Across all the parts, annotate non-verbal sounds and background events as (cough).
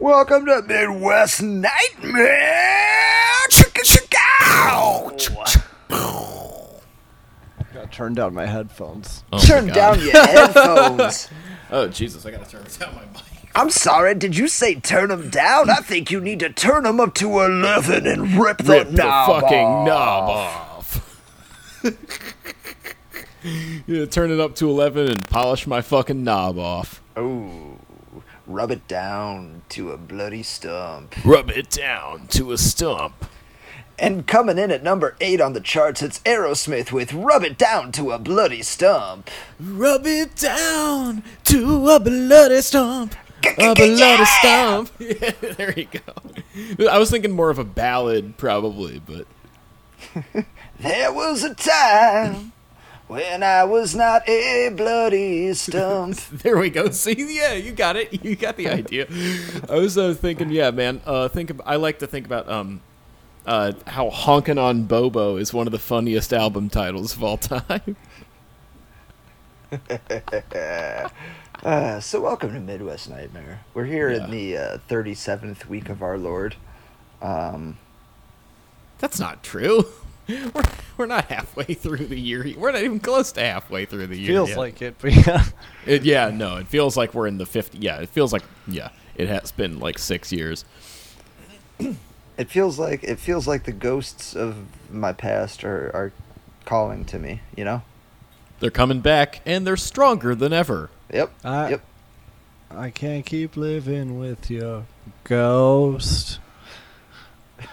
Welcome to Midwest Nightmare! Chicka chicka! Gotta turn down my headphones. Oh my Turn God. down your (laughs) headphones. Oh Jesus! I gotta turn down my mic. I'm sorry, did you say turn them down? I think you need to turn them up to 11 and rip the Rip the knob fucking off. knob off. (laughs) yeah, turn it up to eleven and polish my fucking knob off. Oh, rub it down to a bloody stump. Rub it down to a stump. And coming in at number 8 on the charts, it's Aerosmith with Rub It Down to a Bloody Stump. Rub it down to a bloody stump. A bloody stump. (laughs) Yeah, there you go. I was thinking more of a ballad, probably, but (laughs) There was a time when I was not a bloody stump. (laughs) there we go. See, yeah, you got it. You got the idea. I was uh, thinking, yeah, man. Uh, think of, I like to think about um, uh, how honking on Bobo" is one of the funniest album titles of all time. (laughs) (laughs) Uh, so welcome to Midwest Nightmare. We're here Yeah. in the uh, 37th week of our Lord. Um, That's not true. (laughs) We're, we're not halfway through the year. We're not even close to halfway through the year. Feels yet. like it, but yeah. (laughs) It, yeah, no, it feels like we're in the 50. Yeah, it feels like, yeah, it has been like six years. it feels like it feels like the ghosts of my past are, are calling to me. You know? They're coming back, and they're stronger than ever. Yep. I- yep. I can't keep living with your ghost.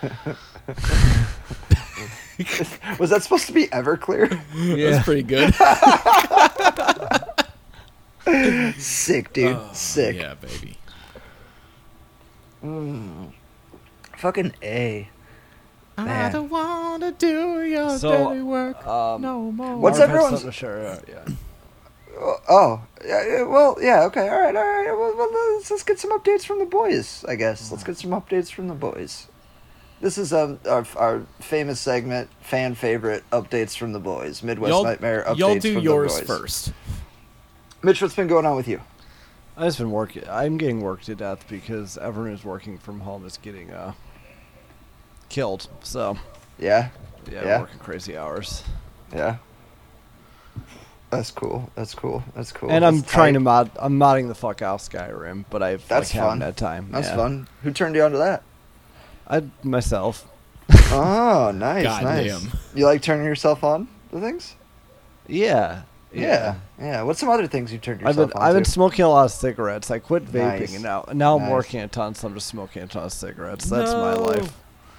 (laughs) (laughs) Was that supposed to be Everclear? That's pretty good. (laughs) Sick, dude. Oh, Sick. Yeah, baby. Fucking A. I Man. don't want to do your So, dirty work um, no more. What's Marv everyone's- something uh, yeah. Oh, yeah, yeah, well, yeah, okay, all right, all right. Well, well, let's, let's get some updates from the boys, I guess. Let's get some updates from the boys. This is um our, our famous segment, fan favorite updates from the boys, Midwest Y'all, Nightmare updates y'all do from yours the boys. first. Mitch, what's been going on with you? I just been working. I'm getting worked to death because everyone who's working from home is getting uh killed. So Yeah, yeah, Yeah. working crazy hours. yeah. That's cool. That's cool. That's cool. and I'm That's trying to mod. I'm modding the fuck out Skyrim, but I've That's like, fun. haven't time. That's yeah. fun. Who turned you on to that? I myself. Oh, (laughs) nice, God nice. damn. You like turning yourself on to things? Yeah. Yeah, yeah. What's some other things you turned I've yourself been on I've been smoking a lot of cigarettes. I quit vaping, Nice. and now now I'm Nice. working a ton, so I'm just smoking a ton of cigarettes. That's my No. life.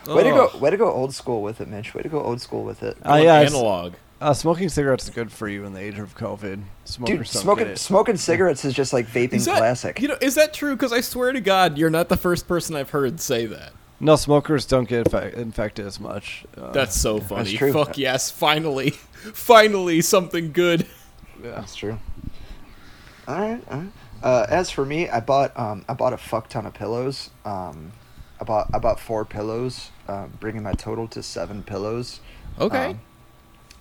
Way to go! Way to go! Old school with it, Mitch. Way to go! Old school with it. Going yeah, analog. Uh, smoking cigarettes is good for you in the age of COVID. Smokers Dude, smoking get smoking cigarettes is just like vaping Is that, classic. You know, is that true? Because I swear to God, you're not the first person I've heard say that. No, smokers don't get infec- infected as much. Uh, That's so funny. true. Fuck yes! Finally, (laughs) finally, something good. yeah. That's true. All right. All right. Uh, as for me, I bought um, I bought a fuck ton of pillows. Um, I bought I bought four pillows, uh, bringing my total to seven pillows. Okay. Um,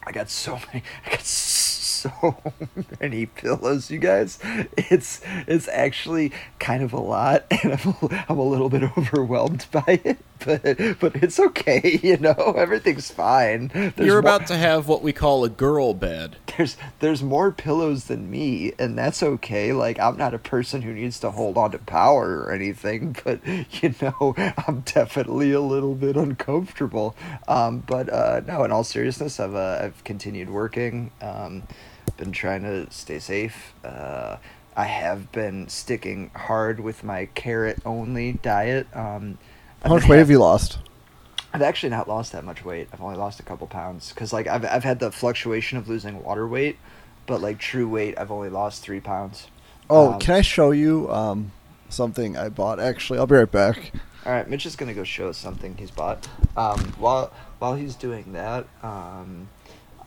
I got so (laughs) many. I got so (laughs) many pillows, you guys. It's it's actually kind of a lot, (laughs) and I'm a, I'm a little bit (laughs) overwhelmed by it. But but it's okay, you know. Everything's fine. There's You're more- about to have what we call a girl bed. there's there's more pillows than me and that's okay like i'm not a person who needs to hold on to power or anything but you know i'm definitely a little bit uncomfortable um, but uh, no in all seriousness i've uh, i've continued working um, been trying to stay safe uh, i have been sticking hard with my carrot only diet um, How much weight ha- have you lost? I've actually not lost that much weight. I've only lost a couple pounds because like I've I've had the fluctuation of losing water weight, but like true weight, I've only lost three pounds. Oh, Um, can I show you um, something I bought? Actually, I'll be right back. All right, Mitch is gonna go show us something he's bought. Um, while while he's doing that, um,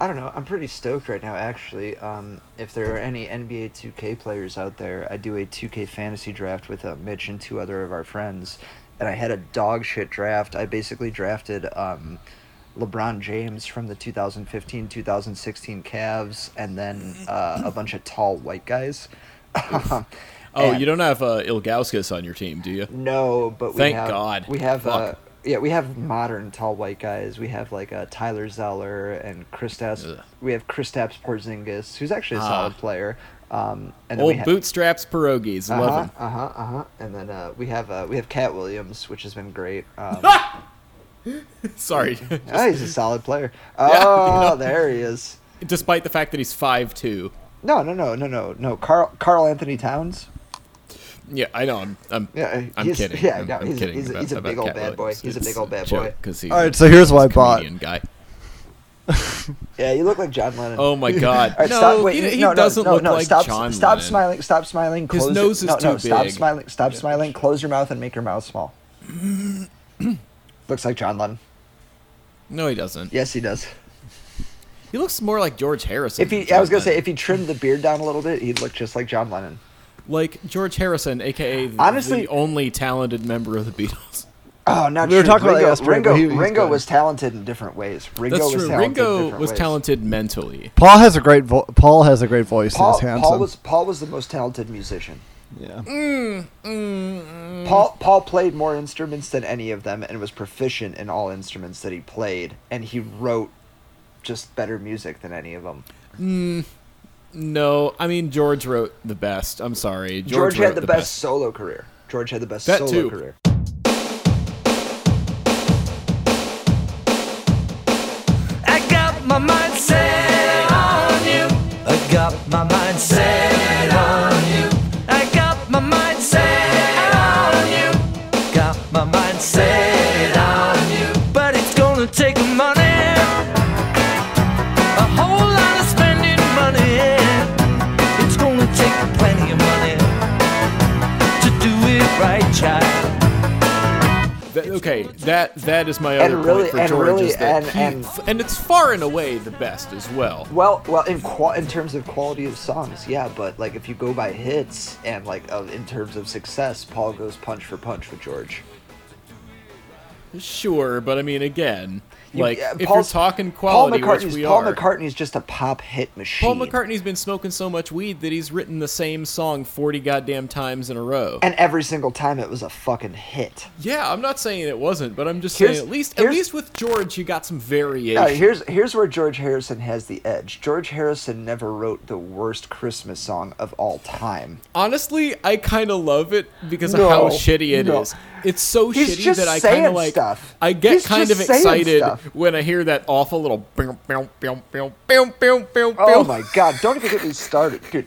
I don't know. I'm pretty stoked right now. Actually, um, if there are any NBA 2K players out there, I do a 2K fantasy draft with uh, Mitch and two other of our friends, and I had a dog shit draft. I basically drafted um, LeBron James from the 2015-2016 Cavs, and then uh, a bunch of tall white guys. (laughs) Oh, And- you don't have uh, Ilgauskas on your team, do you? No, but we Thank have, God. we have uh. Yeah, we have modern tall white guys. We have like uh, Tyler Zeller and Kristaps. Ugh. We have Kristaps Porzingis, who's actually a Ah. solid player. Um, and then we Old bootstraps pierogies. Uh Love huh. them. Uh huh. Uh huh. And then uh, we have uh, we have Katt Williams, which has been great. Um, (laughs) Sorry. (laughs) oh, he's a solid player. (laughs) Yeah, Oh, you know. there he is. Despite the fact that he's five two. No, no, no, no, no, no. Karl Carl Anthony Towns. Yeah, I know. I'm. I'm, Yeah, uh, I'm kidding. Yeah, I'm, no, I'm he's, kidding. he's, about, he's a big old Katt bad boy. Williams. He's a big old bad boy. Because he's All right, so here's what I a bought. guy. (laughs) Yeah, you look like John Lennon. Oh my (laughs) God! All right, no, stop. Wait, he, he no, no, doesn't no, look no, like stop, John Stop Lennon. smiling. Stop smiling. His nose your, is no, no, too Stop big. smiling. Stop smiling. Close your mouth and make your mouth small. Looks like John Lennon. No, he doesn't. Yes, he does. He looks more like George Harrison. If he, I was gonna John say, if he trimmed the beard down a little bit, he'd look just like John Lennon. Like George Harrison, aka the, Honestly- the only talented member of the Beatles. (laughs) Oh, not We were true. talking about that Ringo, yesterday, Ringo, he- Ringo was talented in different ways. Ringo That's was true. talented Ringo was ways. talented mentally. Paul has a great vo- Paul has a great voice. Paul, handsome. Paul was Paul was the most talented musician. yeah. Mm, mm, mm. Paul Paul played more instruments than any of them and was proficient in all instruments that he played and he wrote just better music than any of them. No, I mean George wrote the best. I'm sorry, George, George, had wrote the, best, solo career. George had the best That solo too. career. I got my mind set that that is my other really- point for and George really- is that and- he- and- and it's far and away the best as well. Well, well, in qua- in terms of quality of songs, yeah, but like if you go by hits and like of in terms of success, Paul goes punch for punch with George. Sure, but I mean, again, You- like yeah, if you're talking Paul quality, which McCartney's Paul are. McCartney's just a pop hit machine. Paul McCartney's been smoking so much weed that he's written the same song 40 goddamn times in a row. and every single time it was a fucking hit. yeah, I'm not saying it wasn't, but I'm just Here's- saying at least at least with George you got some variation. Now, here's here's where George Harrison has the edge. George Harrison never wrote the worst Christmas song of all time. Honestly, I kind of love it because No, of how shitty it is. no. It's so He's shitty that I kind of like stuff. I get He's kind of excited stuff. When I hear that awful little boom boom boom boom boom boom boom Oh my god! Don't even get me (laughs) started, dude.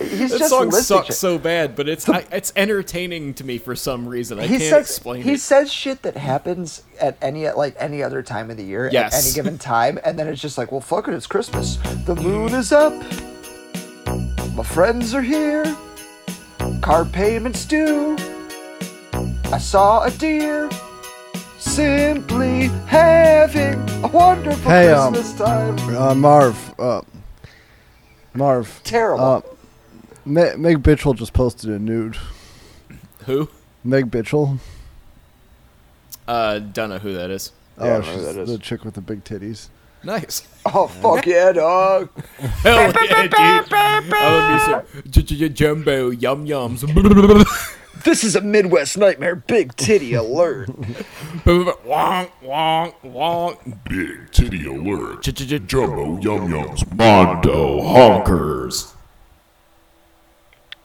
He's That just song sucks so bad, but it's I, it's entertaining to me for some reason. I can't says explain he it. says shit that happens at any like any other time of the year Yes. at any given time, and then it's just like, well, fuck it, it's Christmas. The moon is up. My friends are here. Car payments due. I saw a deer. Simply having a wonderful Hey, um, Christmas time. Uh, Marv. Uh, Marv. Terrible. Uh, Me- Meg Bitchell just posted a nude. Who? Meg Bitchell. Uh, don't know who that is. Yeah, I she's that is. the chick with the big titties. Nice. Oh fuck yeah, dog! Hell yeah, dude. I love me some j- j- j- jumbo yum yums. (laughs) This is a Midwest nightmare. Big titty alert. (laughs) wonk wonk wonk. Big titty alert. Jumbo Yum Yums Mondo Honkers.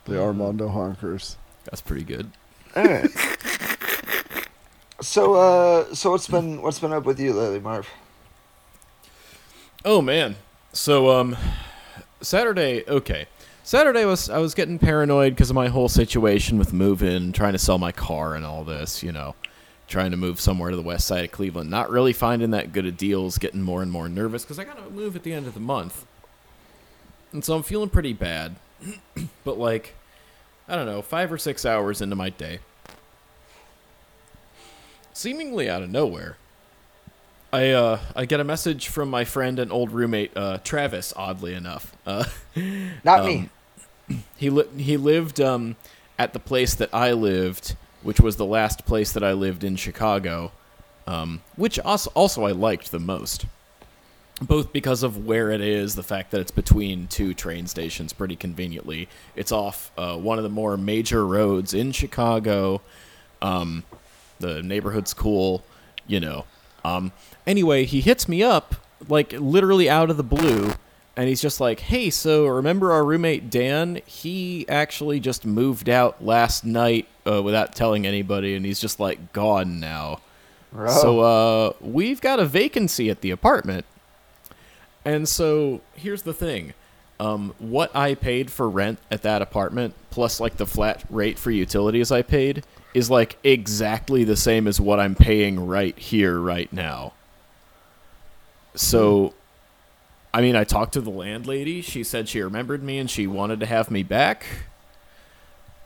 They are Mondo Honkers. That's pretty good. All right. So, uh, so what's been what's been up with you lately, Marv? Oh man. So um, Saturday. Okay. Saturday was I was getting paranoid because of my whole situation with moving, trying to sell my car, and all this. You know, trying to move somewhere to the west side of Cleveland. Not really finding that good of deals. Getting more and more nervous because I gotta move at the end of the month, and so I'm feeling pretty bad. (clears throat) but like, I don't know, five or six hours into my day, seemingly out of nowhere, I uh I get a message from my friend and old roommate uh, Travis. Oddly enough, uh, (laughs) Not me. he li- he lived um, at the place that I lived, which was the last place that I lived in Chicago, um, which also also I liked the most. both because of where it is, the fact that it's between two train stations pretty conveniently. It's off uh, one of the more major roads in Chicago. Um, the neighborhood's cool, you know. Um, anyway, he hits me up like literally out of the blue, and he's just like, "Hey, so remember our roommate Dan? He actually just moved out last night uh, without telling anybody, and he's just like gone now." Bro. So uh, we've got a vacancy at the apartment. And so here's the thing. Um, what I paid for rent at that apartment, plus like the flat rate for utilities I paid, is like exactly the same as what I'm paying right here, right now. So, I mean, I talked to the landlady. She said she remembered me and she wanted to have me back.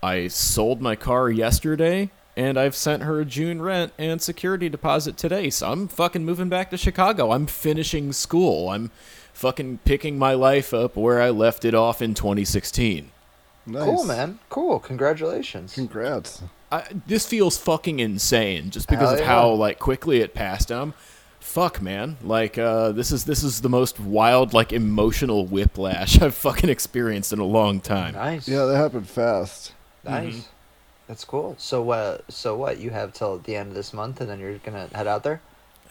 I sold my car yesterday and I've sent her a June rent and security deposit today. So I'm fucking moving back to Chicago. I'm finishing school. I'm fucking picking my life up where I left it off in 2016. Nice. Cool, man. Cool. Congratulations. Congrats. I, this feels fucking insane just because Hell of yeah. how like quickly it passed. Um, fuck, man. Like, uh, this is this is the most wild, like, emotional whiplash (laughs) I've fucking experienced in a long time. Nice. Yeah, that happened fast. Nice. That's cool. So uh, so what? You have till the end of this month, and then you're gonna head out there.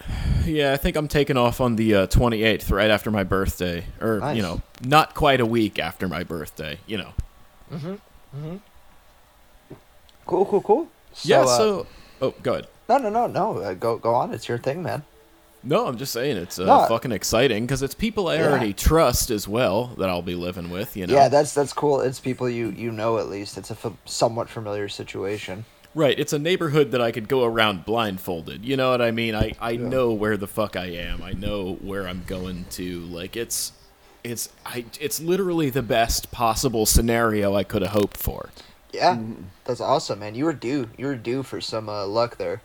(sighs) Yeah, I think I'm taking off on the uh, 28th, right after my birthday, or Nice. you know, not quite a week after my birthday. You know. Cool, cool, cool. So, yeah. uh, So, oh, go ahead. no, no, no, no. Uh, go, go on. It's your thing, man. No, I'm just saying it's uh, No. fucking exciting because it's people I Yeah. already trust as well that I'll be living with. You know. Yeah, that's that's cool. It's people you you know at least. It's a f- somewhat familiar situation. Right, it's a neighborhood that I could go around blindfolded. You know what I mean? I, I know where the fuck I am. I know where I'm going to. Like it's it's I it's literally the best possible scenario I could have hoped for. Yeah, Mm-hmm. that's awesome, man. You were due. You were due for some uh, luck there.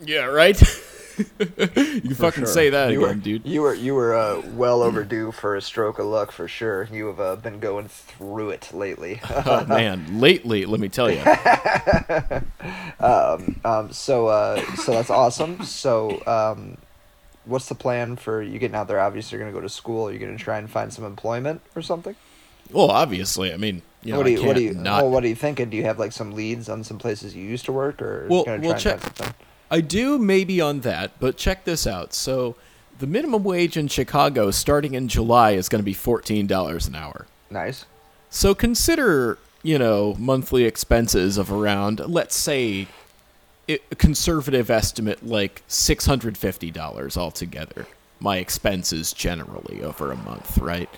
Yeah, right? (laughs) you fucking sure. say that You again, were, dude. You were you were uh, well overdue for a stroke of luck for sure. You have uh, been going through it lately. (laughs) Oh man, lately, let me tell you. (laughs) um, so uh, so that's awesome. So um, what's the plan for you getting out there? Obviously, you're gonna go to school. Are You're gonna try and find some employment or something. Well, obviously, I mean, you know, what do you what do you not well, what are you thinking? Do you have like some leads on some places you used to work, or Well- well, and check- find something? I do maybe on that, but check this out. So, the minimum wage in Chicago starting in July is going to be $14 an hour. Nice. So consider, you know, monthly expenses of around, let's say, a conservative estimate like $650 altogether. My expenses generally over a month, right?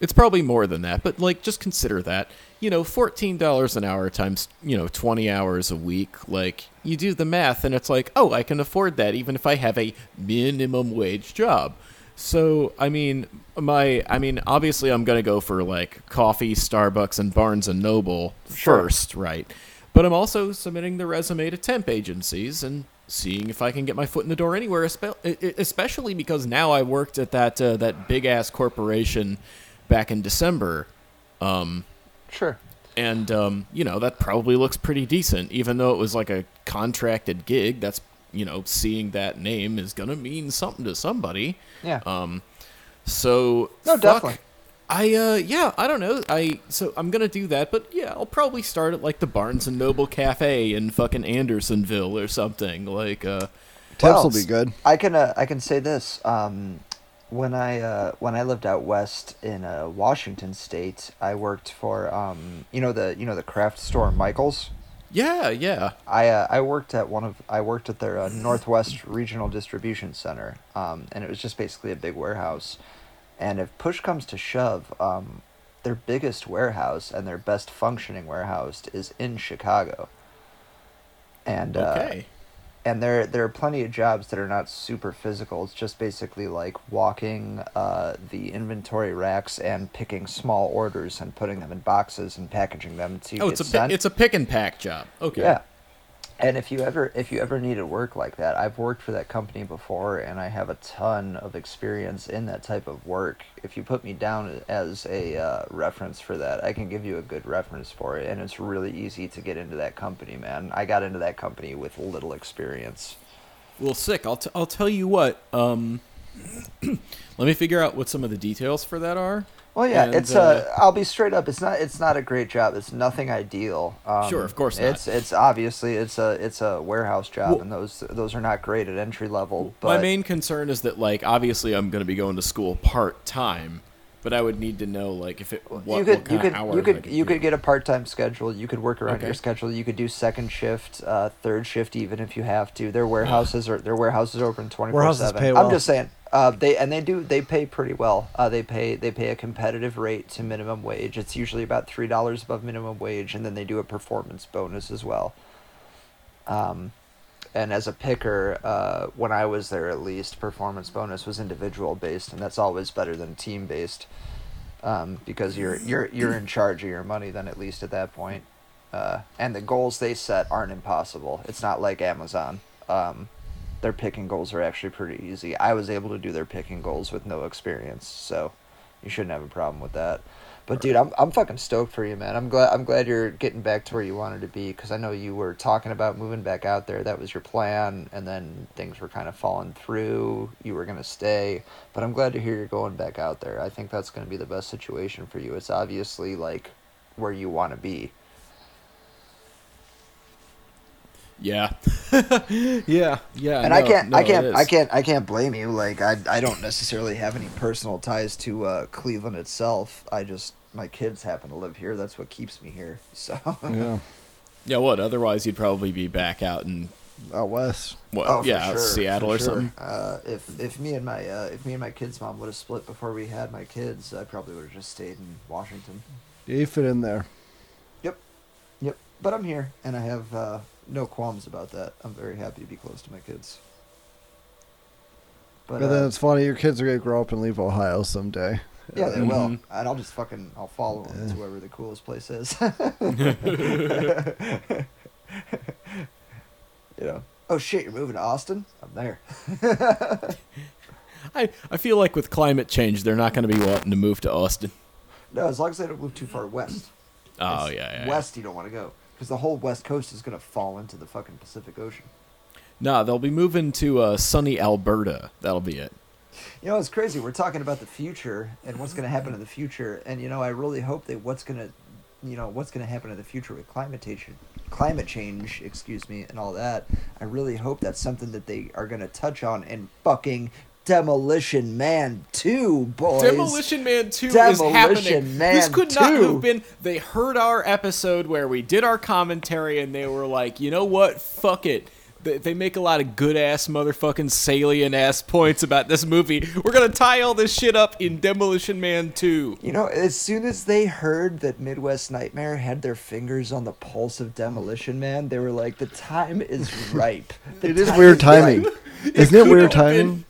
It's probably more than that, but like just consider that. You know, $14 an hour times, you know, 20 hours a week. Like you do the math and it's like, "Oh, I can afford that even if I have a minimum wage job." So, I mean, my I mean, obviously I'm going to go for like coffee, Starbucks and Barnes and Noble Sure. first, right? But I'm also submitting the resume to temp agencies and seeing if I can get my foot in the door anywhere, espe- especially because now I worked at that uh, that big ass corporation back in December, Sure. and um, you know that probably looks pretty decent, even though it was like a contracted gig. That's you know seeing that name is gonna mean something to somebody. Yeah. Um, so No, fuck. definitely. I uh yeah, I don't know. I so I'm gonna do that, but yeah, I'll probably start at like the Barnes and Noble Cafe in fucking Andersonville or something. Like uh Tips will be good. I can uh, I can say this. Um, when I uh, when I lived out west in uh, Washington State, I worked for um, you know the you know the craft store Michaels. yeah, yeah. I uh, I worked at one of I worked at their uh, Northwest Regional Distribution Center, um, and it was just basically a big warehouse. And if push comes to shove, um, their biggest warehouse and their best functioning warehouse is in Chicago. And uh, and there there are plenty of jobs that are not super physical. It's just basically like walking uh, the inventory racks and picking small orders and putting them in boxes and packaging them to oh, get it's a sent. it's a pick and pack job. Okay. Yeah. And if you ever if you ever needed work like that, I've worked for that company before and I have a ton of experience in that type of work. If you put me down as a uh, reference for that, I can give you a good reference for it and it's really easy to get into that company, man. I got into that company with little experience. Well, sick. I'll, t- I'll tell you what. Um, (clears throat) Let me figure out what some of the details for that are. Well, yeah, And, it's uh, uh, I'll be straight up. It's not. It's not a great job. It's nothing ideal. Um, Sure, of course not. It's it's obviously it's a it's a warehouse job, Well- and those those are not great at entry level. But My main concern is that, like, obviously, I'm going to be going to school part time, but I would need to know, like, if it what, you could what you could you I could you do. could get a part time schedule. You could work around Okay. your schedule. You could do second shift, uh, third shift, even if you have to. Their warehouses are their warehouses are open twenty four seven. I'm well. just saying. Uh, they and they do they pay pretty well. Uh, they pay they pay a competitive rate to minimum wage. It's usually about three dollars above minimum wage, and then they do a performance bonus as well. Um, and as a picker, uh, when I was there, at least performance bonus was individual based, and that's always better than team based, um, because you're you're you're in charge of your money. Then at least at that point, uh, and the goals they set aren't impossible. It's not like Amazon. Um, their picking goals are actually pretty easy. I was able to do their picking goals with no experience, so you shouldn't have a problem with that. But dude, I'm I'm fucking stoked for you, man. I'm glad I'm glad you're getting back to where you wanted to be because I know you were talking about moving back out there. That was your plan, and then things were kind of falling through. You were gonna stay, but I'm glad to hear you're going back out there. I think that's gonna be the best situation for you. It's obviously like where you want to be. Yeah, (laughs) yeah, yeah. and I can't, no, I can't. I can't, I can't blame you. Like I, I don't necessarily have any personal ties to uh, Cleveland itself. I just, my kids happen to live here. That's what keeps me here. (laughs) So, Yeah. Yeah, what? Otherwise, you'd probably be back out in Out west. what? Oh, yeah, sure, Seattle for or sure. something. Uh, if if me and my uh, if me and my kids' mom would have split before we had my kids, I probably would have just stayed in Washington. Yeah, you fit in there. Yep, yep. But I'm here, and I have uh, no qualms about that. I'm very happy to be close to my kids. But, But then uh, it's funny, your kids are gonna grow up and leave Ohio someday. Yeah, they will. Mhm. And I'll just fucking I'll follow them to wherever the coolest place is. (laughs) you know. Oh shit, you're moving to Austin? I'm there. (laughs) I, I feel like with climate change, they're not going to be wanting to move to Austin. No, as long as they don't move too far west. Oh It's yeah, yeah. yeah. West you don't want to go because the whole west coast is gonna fall into the fucking Pacific Ocean. No, they'll be moving to uh, sunny Alberta. That'll be it. You know, it's crazy. We're talking about the future and what's going to happen in the future, and you know, I really hope that what's going to, you know, what's going to happen in the future with climate change, climate change, excuse me, and all that. I really hope that's something that they are going to touch on and fucking Demolition Man 2, boys. Demolition Man 2 is happening. Man this could not 2. have been. They heard our episode where we did our commentary and they were like, you know what? Fuck it. They, they make a lot of good ass motherfucking salient ass points about this movie. We're going to tie all this shit up in Demolition Man 2. You know, as soon as they heard that Midwest Nightmare had their fingers on the pulse of Demolition Man, they were like, "The time is (laughs) ripe." The It is weird is timing. ripe. (laughs) Isn't it could weird have been- timing?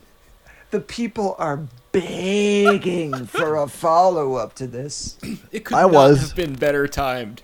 The people are begging for a follow up to this. It could I not was. have been better timed.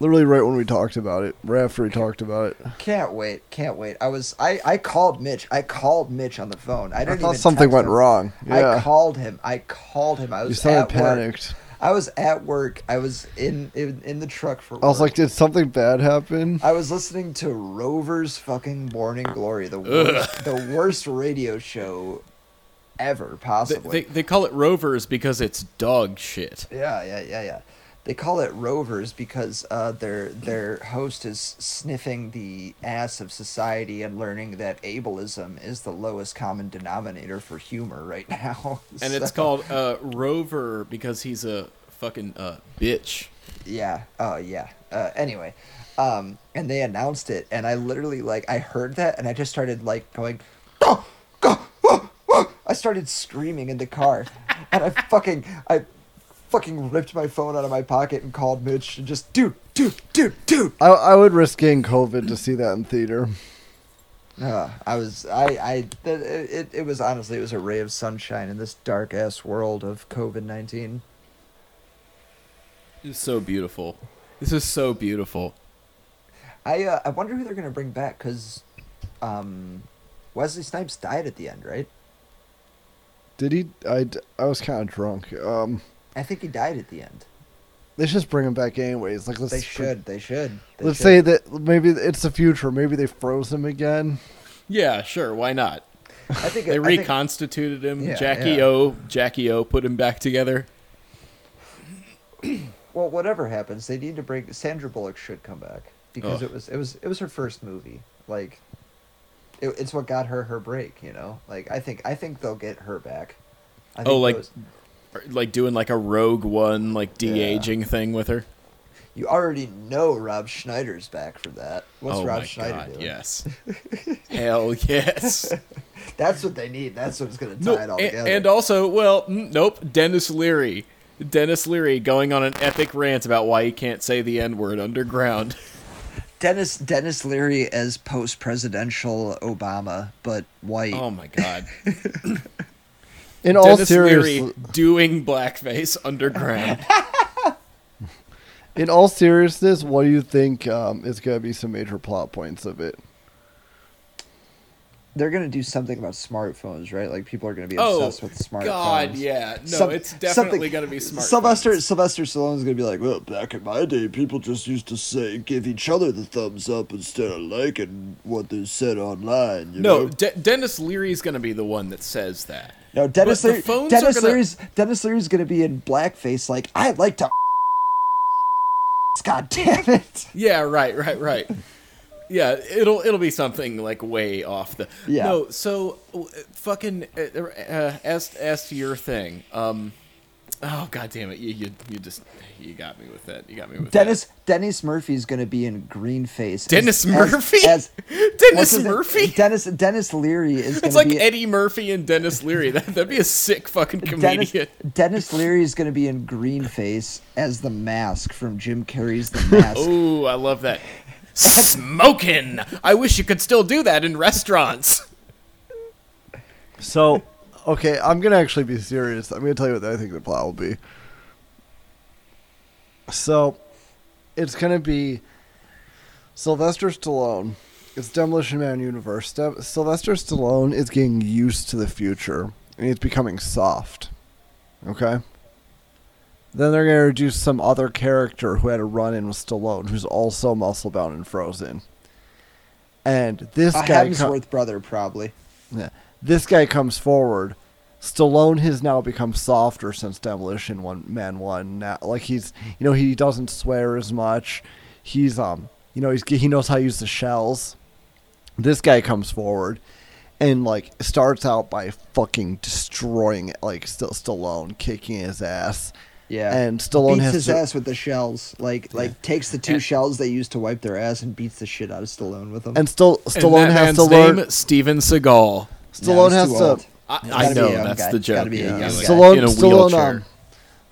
Literally right when we talked about it. Right after we talked about it. Can't wait, can't wait. I was, I, I called Mitch. I called Mitch on the phone. I I didn't thought even something went him. wrong. I called him. I called him. I You was sounded at work. Panicked. I was at work. I was in in, in the truck for. I was like, did something bad happen? I was listening to Rover's fucking Morning Glory, the worst, the worst radio show ever, They, possibly. they, they call it Rovers because it's dog shit. yeah, yeah, yeah, yeah. They call it Rovers because uh, their their host is sniffing the ass of society and learning that ableism is the lowest common denominator for humor right (laughs) now. And it's called uh, Rover because he's a fucking uh, bitch. Yeah. Oh, yeah. Uh, anyway, um, and they announced it, and I literally like I heard that, and I just started like going, go, go, whoa, whoa. I started screaming in the car, and I fucking I fucking ripped my phone out of my pocket and called Mitch and just dude, dude, dude, dude. I, I would risk getting COVID to see that in theater. Uh, I was I I th- it it was honestly it was a ray of sunshine in this dark ass world of COVID nineteen. It's so beautiful. This is so beautiful. I uh, I wonder who they're gonna bring back because, um, Wesley Snipes died at the end, right? Did he? I, I was kind of drunk. Um, I think he died at the end. they should just bring him back anyways. Like let's They should. They should. They let's should. say that maybe it's the future. Maybe they froze him again. Yeah, sure. Why not? I think They I think- reconstituted him. Yeah, Jackie yeah. O. Jackie O. Put him back together. (clears throat) Well, whatever happens, they need to bring Sandra Bullock should come back because Ugh. it was it was it was her first movie. Like, it, it's what got her her break. You know, like I think I think they'll get her back. I oh, think Oh, like those- or, like doing like a Rogue One, like de aging thing with her. you already know Rob Schneider's back for that. What's oh Rob my Schneider god, doing? yes. (laughs) Hell yes. (laughs) That's what they need. That's what's going to tie No, it all and, together. and also, well, mm, nope. Denis Leary. Denis Leary going on an epic rant about why he can't say the N word underground. (laughs) Dennis Denis Leary as post presidential Obama, but white. Oh my god. In all Dennis seriousness, Leary doing blackface underground. (laughs) in all seriousness, what do you think um, is going to be some major plot points of it? They're going to do something about smartphones, right? Like people are going to be Oh, obsessed with smartphones. God, yeah. No, Some- it's definitely going to be smart. Sylvester phones. Sylvester Stallone's gonna be like, well, back in my day, people just used to say give each other the thumbs up instead of liking what they said online. You No, know? De- Denis Leary's going to be the one that says that. No, Denis Leary, Dennis gonna- Leary's Denis Leary's gonna be in blackface, like I'd like to. (laughs) God damn it! Yeah, right, right, right. Yeah, it'll it'll be something like way off the. Yeah. No, so fucking uh, as as to your thing. Um, oh god damn it, you you you just you got me with that. You got me with Dennis Dennis Murphy's gonna be in green face. Dennis as- Murphy? As, (laughs) what's Dennis his name? Murphy. Dennis Denis Leary is gonna It's like be Eddie Murphy and Denis Leary. That, that'd be a sick fucking Dennis, comedian. Denis Leary is going to be in green face as the mask from Jim Carrey's The Mask. (laughs) oh, I love that. Smoking. I wish you could still do that in restaurants. So, okay, I'm gonna actually be serious. I'm gonna tell you what I think the plot will be. So, it's gonna be Sylvester Stallone. It's Demolition Man universe. Ste- Sylvester Stallone is getting used to the future, and he's becoming soft. Okay. Then they're gonna introduce some other character who had a run-in with Stallone, who's also muscle-bound and frozen. And this A guy, Hemsworth brother, probably. yeah. This guy comes forward. Stallone has now become softer since Demolition One Man One. Now, like he's, you know, he doesn't swear as much. He's, um, you know, he's he knows how to use the shells. This guy comes forward, and like starts out by fucking destroying like St- Stallone, kicking his ass. Yeah. And Stallone beats has his to- ass with the shells. Like like takes the two And- shells they used to wipe their ass and beats the shit out of Stallone with them. And still, And Stallone that has man's to learn. name Steven Seagal. No, Stallone he's has to. old. I, I know that's guy. the Gotta joke. be Yeah, young like. Stallone, in a Stallone, um,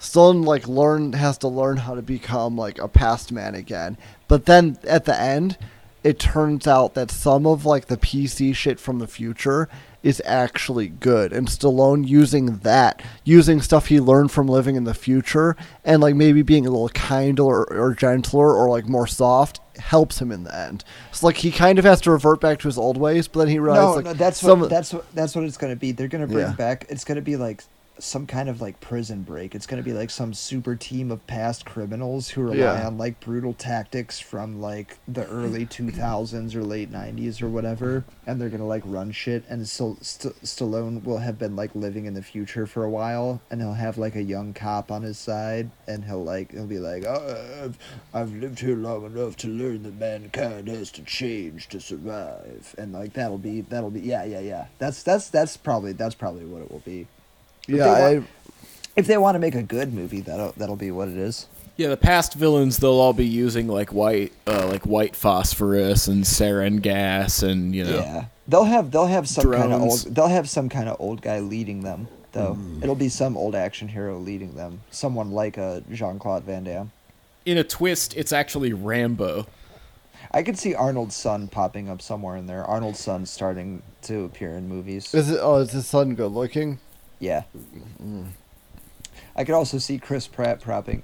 Stallone like learn has to learn how to become like a past man again. But then at the end, it turns out that some of like the PC shit from the future is actually good, and Stallone using that, using stuff he learned from living in the future, and like maybe being a little kinder or, or gentler or like more soft helps him in the end. It's like he kind of has to revert back to his old ways, but then he realizes no, like no, that's what that's what that's what it's gonna be. They're gonna bring Yeah. back. It's gonna be like some kind of like prison break. It's gonna be like some super team of past criminals who rely Yeah. on like brutal tactics from like the early (clears throat) two thousands or late nineties or whatever, and they're gonna like run shit. And so St- Stallone will have been like living in the future for a while, and he'll have like a young cop on his side, and he'll like he'll be like, oh, I've, I've lived here long enough to learn that mankind has to change to survive, and like that'll be that'll be yeah yeah yeah. That's that's that's probably that's probably what it will be. Yeah, they I, If they want to make a good movie, that'll that'll be what it is. Yeah, the past villains they'll all be using like white, uh, like white phosphorus and sarin gas, and you know. Yeah, they'll have they'll have some kind of old they'll have some kind of old guy leading them though. Mm. It'll be some old action hero leading them. Someone like a Jean Claude Van Damme. In a twist, it's actually Rambo. I could see Arnold's son popping up somewhere in there. Arnold's son starting to appear in movies. is it? Oh, is his son good looking? Yeah. I could also see Chris Pratt propping,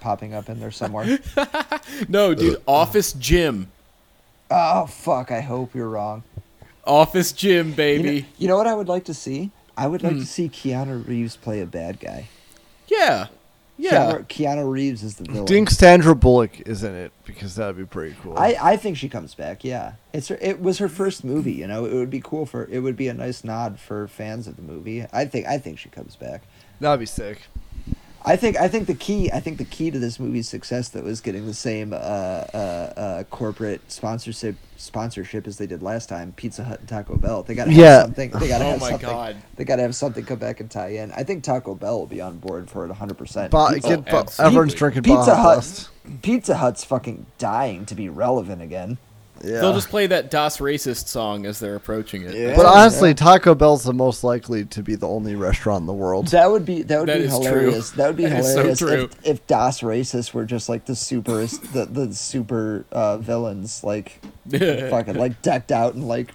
popping up in there somewhere. (laughs) No, dude, Office Jim. oh fuck! I hope you're wrong. Office Jim, You know, baby. you know what I would like to see? I would like Hmm. to see Keanu Reeves play a bad guy. Yeah. Yeah. Keanu, Keanu Reeves is the villain. think Sandra Bullock is in it because that'd be pretty cool. I, I think she comes back. Yeah, it's her, it was her first movie. You know, it would be cool for it would be a nice nod for fans of the movie. I think I think she comes back. that'd be sick. I think I think the key I think the key to this movie's success though is getting the same uh, uh, uh, corporate sponsorship sponsorship as they did last time. Pizza Hut and Taco Bell. They got to have Yeah. something. They got to Oh have my something. God. They got to have something come back and tie in. I think Taco Bell will be on board for it 100. percent But Pizza, get, but absolutely. everyone's drinking Pizza Baja Hut. Blast. Pizza Hut's fucking dying to be relevant again. Yeah. They'll just play that Das Racist song as they're approaching it. Yeah. but honestly, Taco Bell's the most likely to be the only restaurant in the world. That would be that would That be is true. hilarious. That would be (laughs) That is so hilarious true. if, if Das Racists were just like the super the the super uh, villains, like (laughs) fucking like decked out in like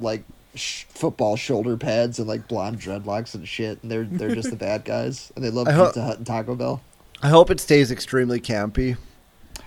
like sh- football shoulder pads and like blonde dreadlocks and shit, and they're they're just the (laughs) bad guys, and they love I ho- Pizza Hut and Taco Bell. I hope it stays extremely campy.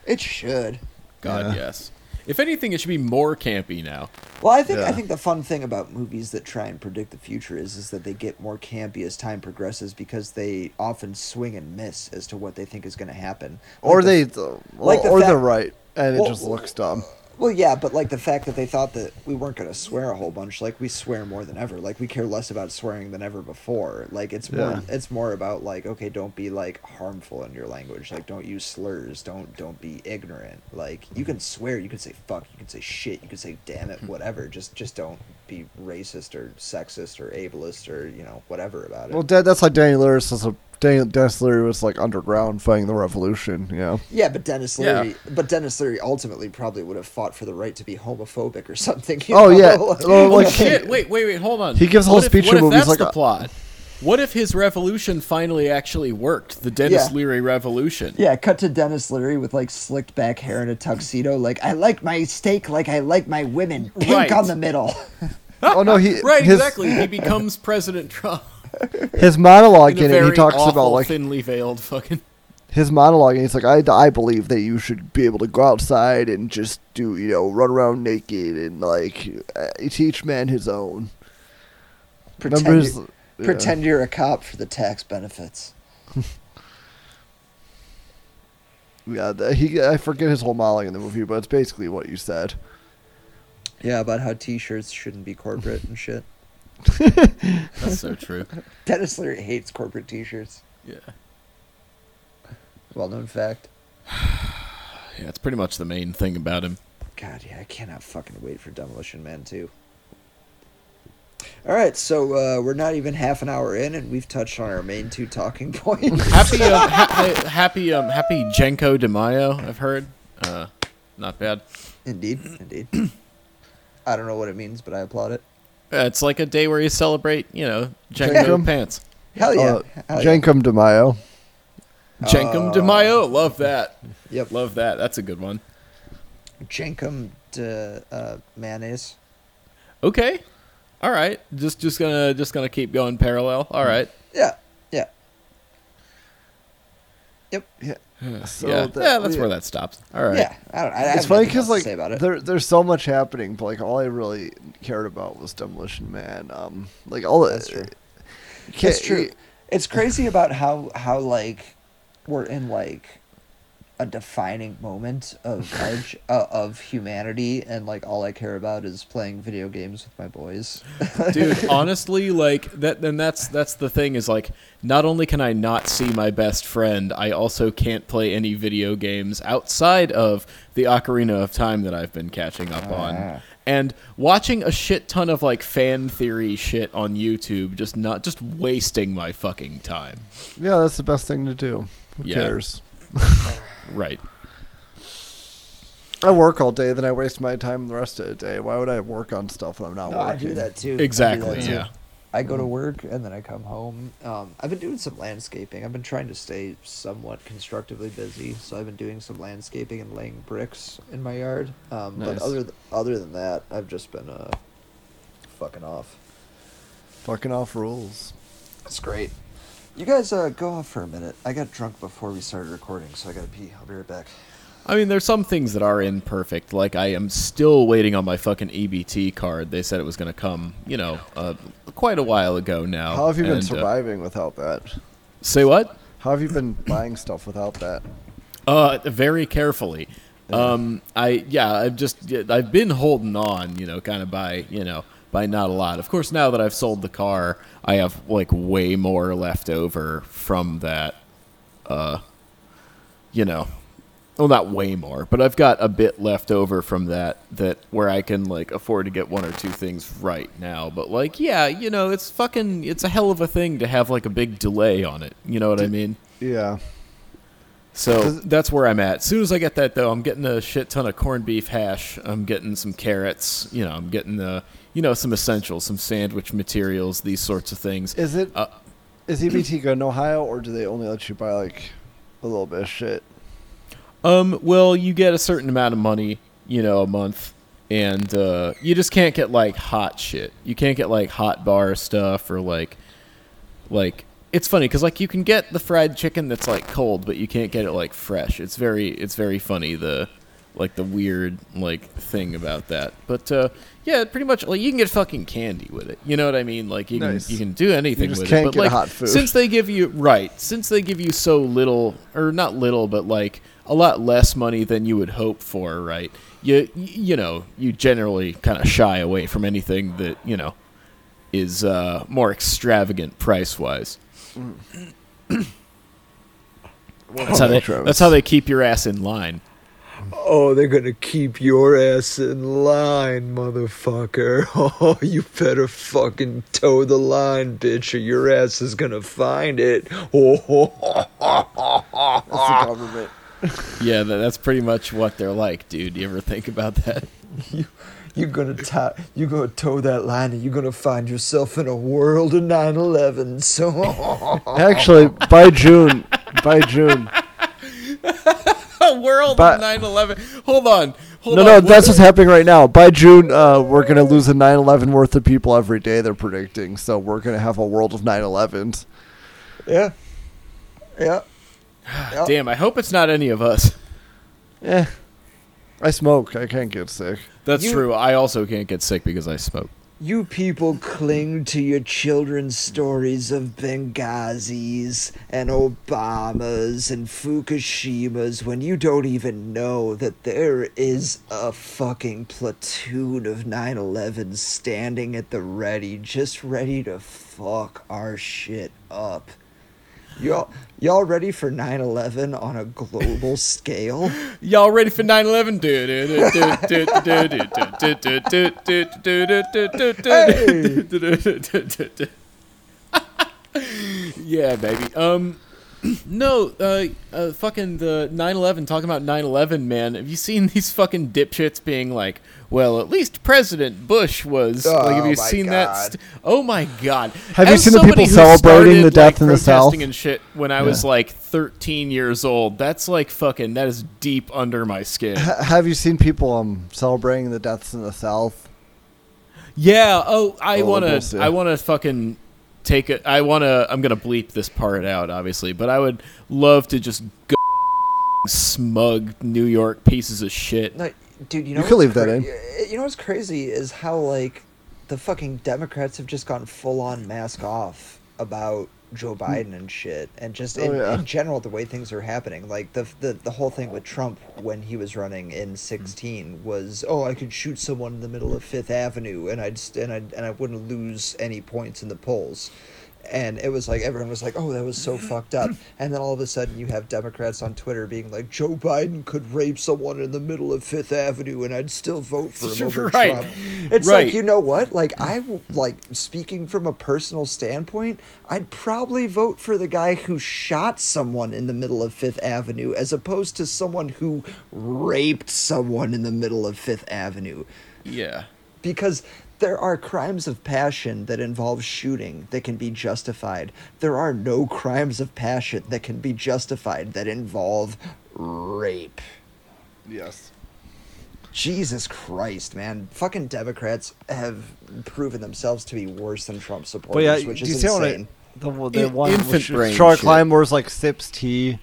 It should. God, Yeah. yes. If anything, it should be more campy now. Well, I think I think the fun thing about movies that try and predict the future is is that they get more campy as time progresses because they often swing and miss as to what they think is going to happen. Or Like the- they, like the or fact- they're right, and it just looks dumb. Well, yeah, but like the fact that they thought that we weren't going to swear a whole bunch, like we swear more than ever. Like we care less about swearing than ever before. Like it's more, Yeah. it's more about like okay, don't be like harmful in your language. Like don't use slurs. Don't don't be ignorant. Like you can swear, you can say fuck, you can say shit, you can say damn it, whatever. Just just don't be racist or sexist or ableist or you know whatever about it. Well, that's like Danny Leary says. uh, Danny, Denis Leary was like underground fighting the revolution. Yeah. Yeah, but Dennis Yeah. Leary, but Denis Leary ultimately probably would have fought for the right to be homophobic or (laughs) something. you Oh, know? yeah. Like- Well, Oh like, shit! Wait, wait, wait! Hold on. He gives a What whole if- speech what in if movies that's like, the uh, plot. What if his revolution finally actually worked? The Dennis Yeah. Leary revolution. Yeah, cut to Denis Leary with like slicked back hair and a tuxedo. Like, I like my steak like I like my women. Pink Right. on the middle. (laughs) oh no, he (laughs) Right, his, exactly. He becomes President Trump His monologue in in it, he talks awful, about like thinly veiled fucking. his monologue, and he's like, I, I believe that you should be able to go outside and just do, you know, run around naked and like uh, teach man his own. pretend, Remember his- you- yeah. pretend you're a cop for the tax benefits. (laughs) Yeah, the, he I forget his whole monologue in the movie, but it's basically what you said. Yeah, about how T-shirts shouldn't be corporate and shit. That's so true. (laughs) Denis Leary hates corporate T-shirts. Yeah, Well known fact. (sighs) yeah. It's pretty much the main thing about him. God, yeah, I cannot fucking wait for Demolition Man 2. All right, so uh, we're not even half an hour in, and we've touched on our main two talking (laughs) points. Happy, um, ha- happy, um, happy Jenko de Mayo. I've heard. Uh, not bad. indeed, indeed. (clears throat) I don't know what it means, but I applaud it. Uh, it's like a day where you celebrate, you know, Jenko Jenkum? pants. Hell yeah! Uh, Hell yeah. Jankum de Mayo. Jenkum de Mayo. Love that. Yep. Love that. That's a good one. Jenkum de uh, mayonnaise. Okay. All right. Just just gonna just gonna keep going parallel. All right. Yeah, Yeah. Yep. yeah. So yeah. that- yeah, that's yeah. where that stops. All right. Yeah, I don't. I, I It's have funny because like say about it. there, there's so much happening, but like all I really cared about was Demolition Man. Um, like all That's true. Ca- It's true. It's crazy about how how like we're in like a defining moment of (laughs) edge uh, of humanity, and like all I care about is playing video games with my boys. (laughs) dude honestly like that then that's that's the thing is like not only can i not see my best friend i also can't play any video games outside of the ocarina of time that i've been catching up Ah. on and watching a shit ton of like fan theory shit on youtube just not just wasting my fucking time Yeah, that's the best thing to do. Who Yeah. cares? (laughs) right I work all day, then I waste my time the rest of the day. Why would I work on stuff when I'm not No, I do that too. I that exactly too. yeah I go to work and then I come home. Um, I've been doing some landscaping. I've been trying to stay somewhat constructively busy, so I've been doing some landscaping and laying bricks in my yard. Um, Nice. But other th- other than that, I've just been uh, fucking off. Fucking off rules. That's great. You guys uh, go off for a minute. I got drunk before we started recording, so I gotta pee. I'll be right back. I mean, there's some things that are imperfect. Like I am still waiting on my fucking EBT card. They said it was going to come, you know, uh, quite a while ago now. How have you been and, uh, surviving without that? say what? How have you been (laughs) buying stuff without that? Uh, very carefully. Um, I yeah, I've just I've been holding on, you know, kind of by you know by not a lot. Of course, now that I've sold the car, I have like way more left over from that. Uh, you know, well, not way more, but I've got a bit left over from that that where I can like afford to get one or two things right now. But like, yeah, you know, it's fucking it's a hell of a thing to have like a big delay on it. You know what I mean? Yeah. So that's where I'm at. As soon as I get that, though, I'm getting a shit ton of corned beef hash. I'm getting some carrots. You know, I'm getting the, you know, some essentials, some sandwich materials, these sorts of things. Is it Uh, is EBT good in Ohio, or do they only let you buy like a little bit of shit? Um, well, you get a certain amount of money, you know, a month, and uh, you just can't get like hot shit. You can't get like hot bar stuff or like, like it's funny because like you can get the fried chicken that's like cold, but you can't get it like fresh. It's very, it's very funny the, like the weird like thing about that. But uh, yeah, pretty much like you can get fucking candy with it. You know what I mean? Like you Nice. can you can do anything with it. But get like hot food. since they give you right, since they give you so little or not little, but like a lot less money than you would hope for, right? You you know you generally kind of shy away from anything that you know is uh, more extravagant price wise. that's how they that's how they keep your ass in line. Oh, they're gonna keep your ass in line, motherfucker. (laughs) Oh, you better fucking toe the line, bitch, or your ass is gonna find it. Oh, (laughs) That's the government. (laughs) Yeah, tha- that's pretty much what they're like, dude. You ever think about that? you, you're gonna tie, you're gonna toe that line, and you're gonna find yourself in a world of 9/11. So, Actually, by June, by June. A world But- of 9/11. Hold on, hold No, on. no, what- that's what's happening right now. By June, uh, we're gonna lose a 9/11 worth of people every day. They're predicting, so we're gonna have a world of 9/11s. yeah, yeah. Yep. Damn, I hope it's not any of us. Eh, I smoke. I can't get sick. That's You- true. I also can't get sick because I smoke. You people cling to your children's stories of Benghazis and Obamas and Fukushimas when you don't even know that there is a fucking platoon of 9 11 standing at the ready, just ready to fuck our shit up. Y'all, y'all ready for 9 11 on a global scale? Y'all ready for 9/11? Yeah, baby. Um (clears throat) no, uh, uh fucking the 9/11 talking about 9/11, man. Have you seen these fucking dipshits being like, "Well, at least President Bush was." like, have Oh you my seen that? St- oh my god. Have you seen the people celebrating started, the death like, in the South? and shit when I was like 13 years old. That's like fucking that is deep under my skin. H- have you seen people um celebrating the deaths in the South? Yeah. Oh, I Oh, want liberals, to. I want to fucking take it. I want to. I'm gonna bleep this part out, obviously, but I would love to just go smug New York pieces of shit. No, dude, you know You could what's leave that in. You know what's crazy is how like the fucking Democrats have just gone full on mask off about Joe Biden and shit, and just Hmm. Oh, in, yeah. in general the way things are happening. Like the, the the whole thing with Trump when he was running in Hmm. sixteen was, oh, I could shoot someone in the middle of Fifth Avenue, and I'd and I and I wouldn't lose any points in the polls. And it was like everyone was like, "Oh, that was so (laughs) fucked up." And then all of a sudden, you have Democrats on Twitter being like, "Joe Biden could rape someone in the middle of Fifth Avenue, and I'd still vote for him (laughs) over Right. Trump." It's Right. like you know what? Like I like speaking from a personal standpoint, I'd probably vote for the guy who shot someone in the middle of Fifth Avenue as opposed to someone who raped someone in the middle of Fifth Avenue Yeah. because there are crimes of passion that involve shooting that can be justified. There are no crimes of passion that can be justified that involve rape. Yes. Jesus Christ, man. Fucking Democrats have proven themselves to be worse than Trump But supporters, yeah, which is you see what insane. I, the the In- one infant which brain short shit. climb was like sips tea,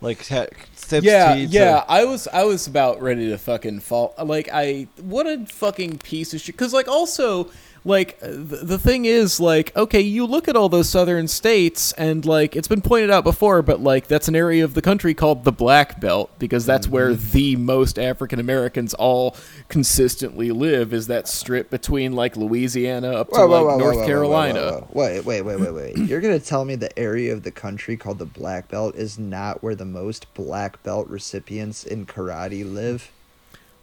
like sips Yeah, tea. to- yeah. I was, I was about ready to fucking fall. Like, I what a fucking piece of shit. Because, like, also, like uh, the, thing is like okay you look at all those southern states and like it's been pointed out before but like that's an area of the country called the black belt because that's where Mm-hmm. the most african americans all consistently live is that strip between like louisiana up to Whoa, like whoa, whoa, north carolina. Wait, wait, wait, wait, wait. You're gonna tell me the area of the country called the Black Belt is not where the most Black Belt recipients in karate live?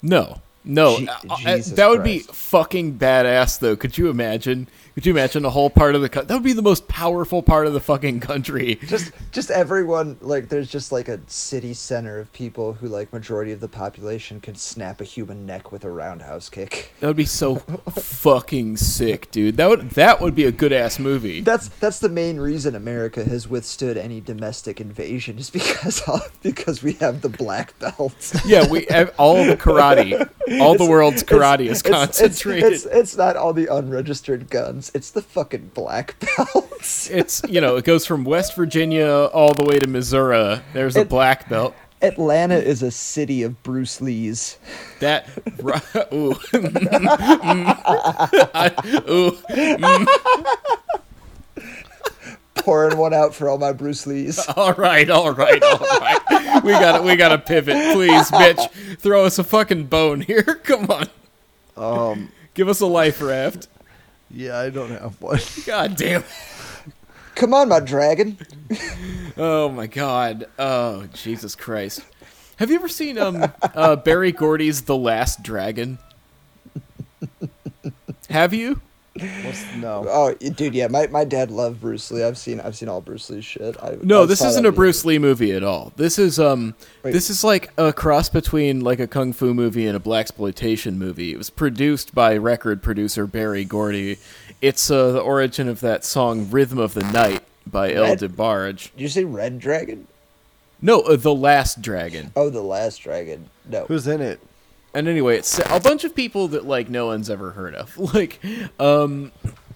no no Je- uh, uh, that would be fucking badass though. Could you imagine could you imagine a whole part of the country? that would be the most powerful part of the fucking country Just, just everyone like there's just like a city center of people who like majority of the population could snap a human neck with a roundhouse kick. That would be so fucking sick, dude. That would that would be a good ass movie. That's that's the main reason America has withstood any domestic invasion is because because we have the black belts. yeah, we ev- all the karate, all the world's karate is It's- it's- concentrated. It's, it's, not all the unregistered guns. It's the fucking black (laughs) belts. It's you know it goes from West Virginia all the way to Missouri. There's a It- black belt. Atlanta is a city of Bruce Lee's. That ri- (laughs) ooh I- (laughs) ooh Pouring one out for all my Bruce Lees. all right all right all right. We got to we got to pivot, please, bitch. Throw us a fucking bone here. Come on, Um, give us a life raft. Yeah, I don't have one. (laughs) God damn. It. Come on, my dragon. Oh my god. Oh Jesus Christ. Have you ever seen um uh, Berry Gordy's The Last Dragon? (laughs) Have you? What's, no. Oh, dude, yeah, my, my dad loved Bruce Lee. I've seen I've seen all Bruce Lee shit. I, No, I this isn't that a Bruce Lee movie at all. This is um Wait. this is like a cross between like a kung fu movie and a black exploitation movie. It was produced by record producer Berry Gordy. It's uh, the origin of that song "Rhythm of the Night" by El DeBarge. Did you say Red Dragon? No, uh, the Last Dragon. Oh, the Last Dragon. No. Who's in it? And anyway, it's a bunch of people that like no one's ever heard of. (laughs) Like, um,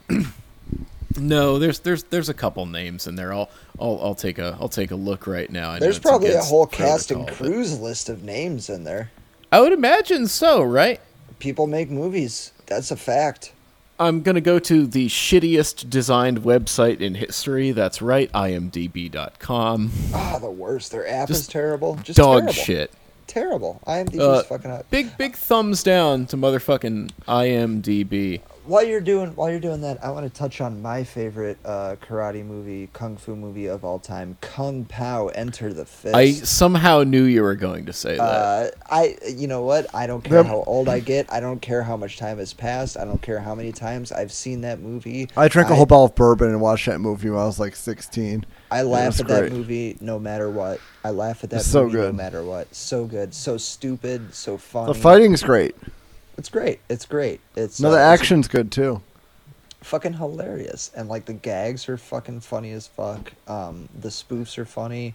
(clears throat) no, there's there's there's a couple names in there. I'll I'll I'll take a I'll take a look right now. I There's probably a against whole cast and cruise list of names in there. I would imagine so, right? People make movies. That's a fact. I'm gonna go to the shittiest designed website in history. That's right, imdb.com. Ah, the worst. Their app Just is terrible. Just Dog terrible. shit. Terrible. IMDb's Uh, fucking up. Big big thumbs down to motherfucking IMDb. While you're doing while you're doing that, I want to touch on my favorite uh, karate movie, kung fu movie of all time, Kung Pao: Enter the Fist. I somehow knew you were going to say that. Uh, I, you know what? I don't care how old I get. I don't care how much time has passed. I don't care how many times I've seen that movie. I drank a I- whole bottle of bourbon and watched that movie when I was like 16. I laugh was at that movie no matter what. I laugh at that It's so movie no matter what. So good, so stupid, so funny. The fighting's great. It's great. It's great. It's No, the uh, it's action's good too. fucking hilarious, and like the gags are fucking funny as fuck. Um, the spoofs are funny.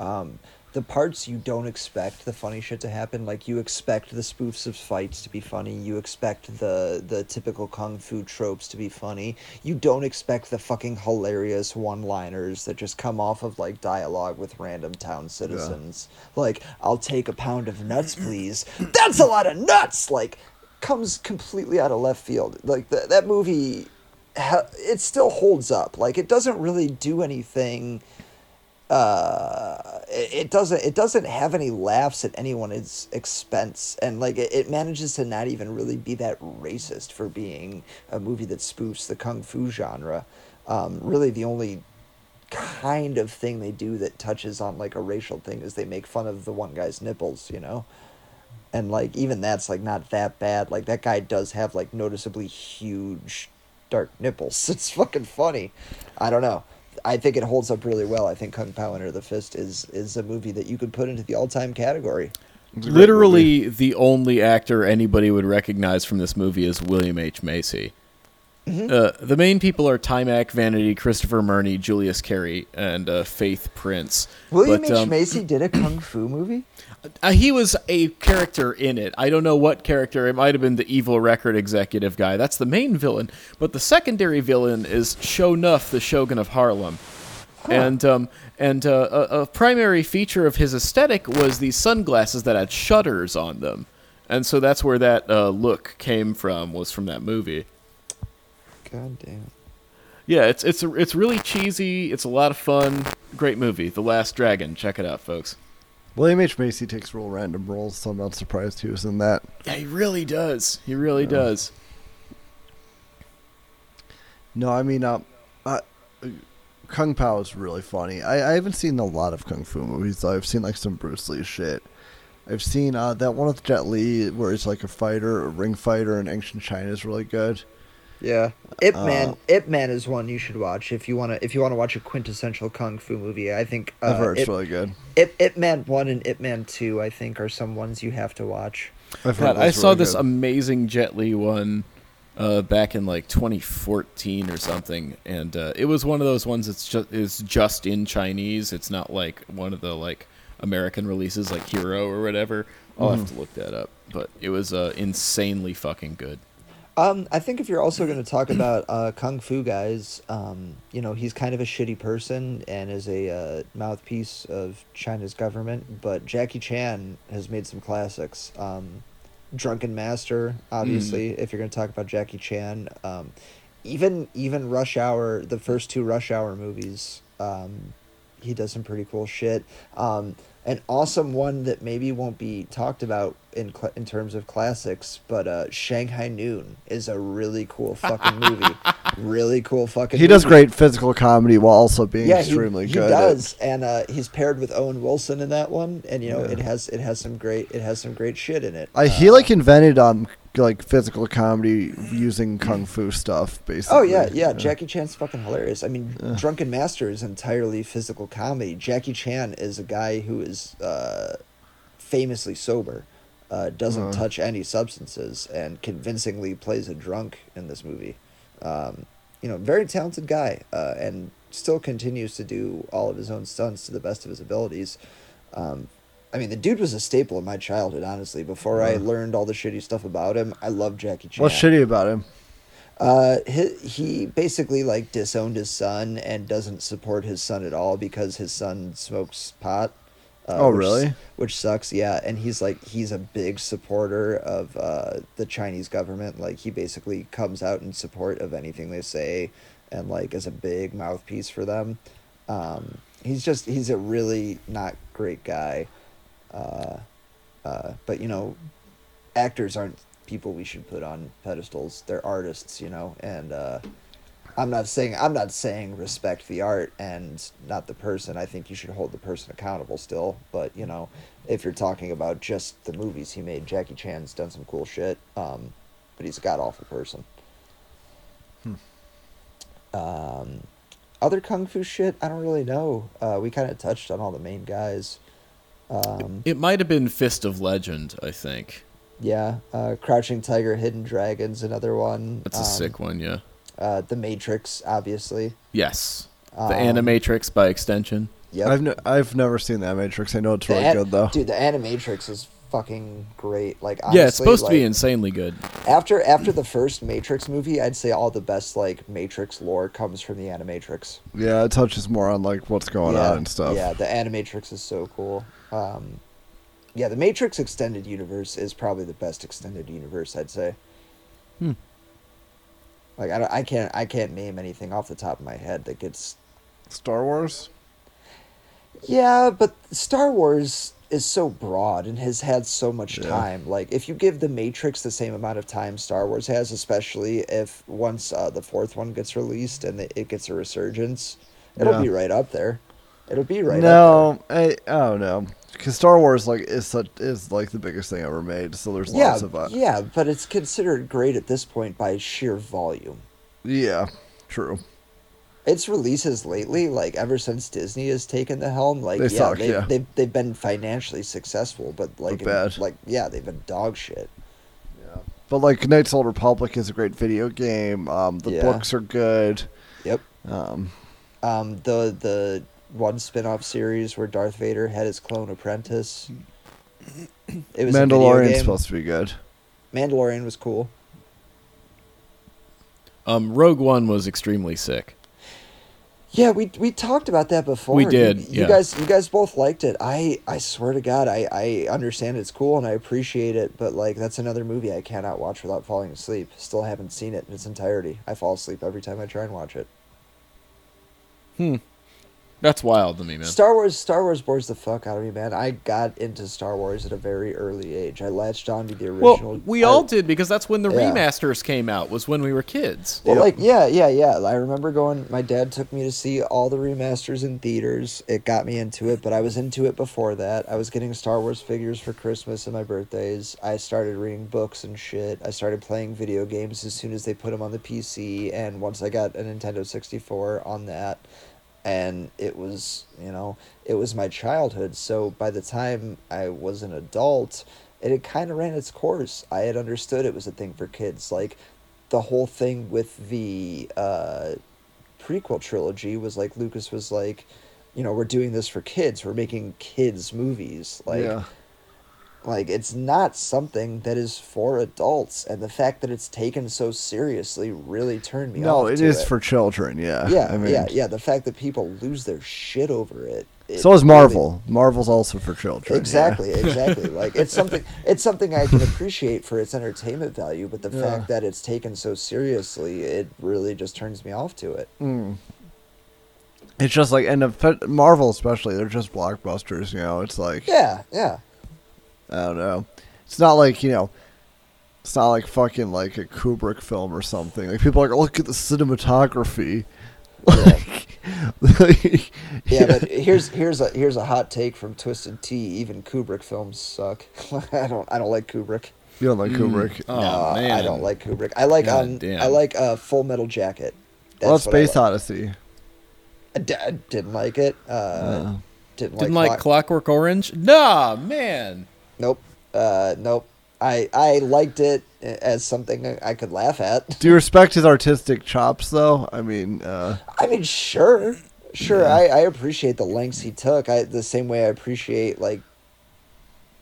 Um, the parts you don't expect the funny shit to happen, like you expect the spoofs of fights to be funny. You expect the the typical kung fu tropes to be funny. You don't expect the fucking hilarious one liners that just come off of like dialogue with random town citizens. Like, I'll take a pound of nuts, please. That's a lot of nuts. Like, comes completely out of left field. Like th- that movie, it still holds up. Like it doesn't really do anything. Uh, it, it doesn't. It doesn't have any laughs at anyone's expense, and like it, it manages to not even really be that racist for being a movie that spoofs the kung fu genre. Um, really, the only kind of thing they do that touches on like a racial thing is they make fun of the one guy's nipples. You know and like even that's like not that bad. Like that guy does have like noticeably huge dark nipples. (laughs) It's fucking funny. I don't know. I think it holds up really well. I think kung pao enter the fist is is a movie that you could put into the all-time category. It's a great Literally, the only actor anybody would recognize from this movie is William H. Macy. Mm-hmm. Uh, the main people are Taimak Vanity, Christopher Murney, Julius Carry, and uh, Faith Prince. william But, h um, macy did a kung fu movie (clears throat) Uh, he was a character in it. I don't know what character. It might have been the evil record executive guy. That's the main villain. But the secondary villain is Shonuff, the Shogun of Harlem. And um, and uh, a, a primary feature of his aesthetic was these sunglasses that had shutters on them, and so that's where that uh, look came from. Was from that movie. God damn. Yeah, it's it's it's really cheesy. It's a lot of fun. Great movie, The Last Dragon. Check it out, folks. William H Macy takes real random roles, so I'm not surprised he was in that. Yeah, he really does. He really does. No, I mean, uh, uh, Kung Pao is really funny. I, I haven't seen a lot of kung fu movies. Though. I've seen like some Bruce Lee shit. I've seen uh, that one with Jet Li where he's like a fighter, a ring fighter in ancient China is really good. Yeah, Ip Man. Uh, Ip Man is one you should watch if you want to. If you want to watch a quintessential kung fu movie, I think uh, I've heard it's Ip, really good. Ip, Ip Man one and Ip Man two, I think, are some ones you have to watch. I've God, I it's saw really this good. amazing Jet Li one uh, back in like 2014 or something, and uh, it was one of those ones that's just is just in Chinese. It's not like one of the like American releases like Hero or whatever. I'll have to look that up, but it was uh, insanely fucking good. Um, I think if you're also going to talk about uh, kung fu guys, um, you know, he's kind of a shitty person and is a uh, mouthpiece of China's government. But Jackie Chan has made some classics. Um, Drunken Master, obviously, if you're going to talk about Jackie Chan. Um, even even Rush Hour, the first two Rush Hour movies, um, he does some pretty cool shit. Um, an awesome one that maybe won't be talked about in cl- in terms of classics, but uh, Shanghai Noon is a really cool (laughs) fucking movie. really cool fucking. He does great physical comedy while also being Yeah, extremely he, good. He at- does, and uh, he's paired with Owen Wilson in that one, and you know Yeah. it has it has some great it has some great shit in it. I, he Uh, like invented um like physical comedy using kung fu stuff basically. Oh yeah, yeah. Jackie Chan's fucking hilarious. I mean, Drunken Master is entirely physical comedy. Jackie Chan is a guy who is uh, famously sober, uh, doesn't Uh-huh. touch any substances, and convincingly plays a drunk in this movie. Um, you know, very talented guy, uh, and still continues to do all of his own stunts to the best of his abilities. Um, I mean, the dude was a staple in my childhood. Honestly, before I Uh-huh. learned all the shitty stuff about him, I loved Jackie Chan. What's shitty about him? Uh, he, he basically like disowned his son and doesn't support his son at all because his son smokes pot. Uh, Oh, which- really? Which sucks, yeah. And he's like he's a big supporter of uh, the Chinese government. Like he basically comes out in support of anything they say, and like is a big mouthpiece for them. Um, he's just he's a really not great guy. Uh, uh, but you know, actors aren't people we should put on pedestals. They're artists, you know, and uh, I'm not saying I'm not saying respect the art and not the person. I think you should hold the person accountable still. But you know, if you're talking about just the movies he made, Jackie Chan's done some cool shit. Um, but he's a god awful person. Um, other kung fu shit, I don't really know. Uh, we kind of touched on all the main guys. Um, It might have been Fist of Legend, I think. Yeah, uh, Crouching Tiger, Hidden Dragons, another one. That's a Um, sick one, yeah. Uh, the Matrix, obviously. Yes. Um, The Animatrix by extension. Yeah, I've ne- I've never seen that Matrix. I know it's The really an- good though. Dude, the Animatrix is fucking great. Like, honestly, yeah, it's supposed to be insanely good. After after the first Matrix movie, I'd say all the best like Matrix lore comes from the Animatrix. Yeah, it touches more on like what's going yeah, on and stuff. Yeah, the Animatrix is so cool. Um, yeah, the Matrix extended universe is probably the best extended universe. I'd say. Hmm. Like I, don't, I can't I can't name anything off the top of my head that gets Star Wars. Yeah, but Star Wars is so broad and has had so much Yeah. time. Like, if you give The Matrix the same amount of time Star Wars has, especially if once uh, the fourth one gets released and it gets a resurgence, it'll Yeah. be right up there. It'll be right up no, I, I don't know. Because Star Wars like is such is like the biggest thing ever made. So there's. Yeah, lots of uh, yeah, but it's considered great at this point by sheer volume. yeah, true. Its releases lately, like ever since Disney has taken the helm, like They yeah, suck, they, yeah. they've they've been financially successful, but like But bad. like yeah, they've been dog shit. But like Knights of the Old Republic is a great video game. Um, the Yeah. books are good. Yep. Um, um, the the one spin-off series where Darth Vader had his clone apprentice. It was a video Mandalorian's supposed to be good. Mandalorian was cool. Um, Rogue One was extremely sick. Yeah, we we talked about that before. We did, You, you yeah. guys, you guys both liked it. I I swear to God, I I understand it's cool and I appreciate it, but like that's another movie I cannot watch without falling asleep. Still haven't seen it in its entirety. I fall asleep every time I try and watch it. That's wild to me, man. Star Wars, Star Wars bores the fuck out of me, man. I got into Star Wars at a very early age. I latched onto the original. Well, we I- all did because that's when the Yeah. remasters came out. Was when we were kids. Well, like yeah, yeah, yeah. I remember going. My dad took me to see all the remasters in theaters. It got me into it, but I was into it before that. I was getting Star Wars figures for Christmas and my birthdays. I started reading books and shit. I started playing video games as soon as they put them on the PC. And once I got a Nintendo sixty four on that, and it was you know it was my childhood. So by the time I was an adult, it had kind of ran its course. I had understood it was a thing for kids. Like the whole thing with the uh, prequel trilogy was like Lucas was like, you know, we're doing this for kids. We're making kids movies. Like, yeah. Like it's not something that is for adults, and the fact that it's taken so seriously really turned me No, off. it to is it. for children. Yeah. yeah, I mean, yeah, yeah. The fact that people lose their shit over it. it So is really- Marvel. Marvel's also for children. yeah. Exactly, exactly. like it's (laughs) something it's something I can appreciate for its entertainment value, but the Yeah. fact that it's taken so seriously, it really just turns me off to it. Hmm. It's just like, and Marvel especially, they're just blockbusters. You know, it's like Yeah, yeah. I don't know. It's not like you know. It's not like fucking like a Kubrick film or something. Like people are like, look at the cinematography. (laughs) Like, (laughs) Yeah, but here's here's a here's a hot take from Twisted Tea. Even Kubrick films suck. (laughs) I don't I don't like Kubrick. you don't like Kubrick. Oh no, man, I don't like Kubrick. I like God um damn. I like uh, Full Metal Jacket. well, that's what I Space like. Odyssey. I, d- I didn't like it. Uh, Uh. didn't, Didn't like, like Clock- Clockwork Orange. Nah, man. Nope. Uh, nope. I I liked it as something I could laugh at. (laughs) Do you respect his artistic chops, though? I mean, uh, I mean, sure, sure. I, I appreciate the lengths he took. I the same way I appreciate like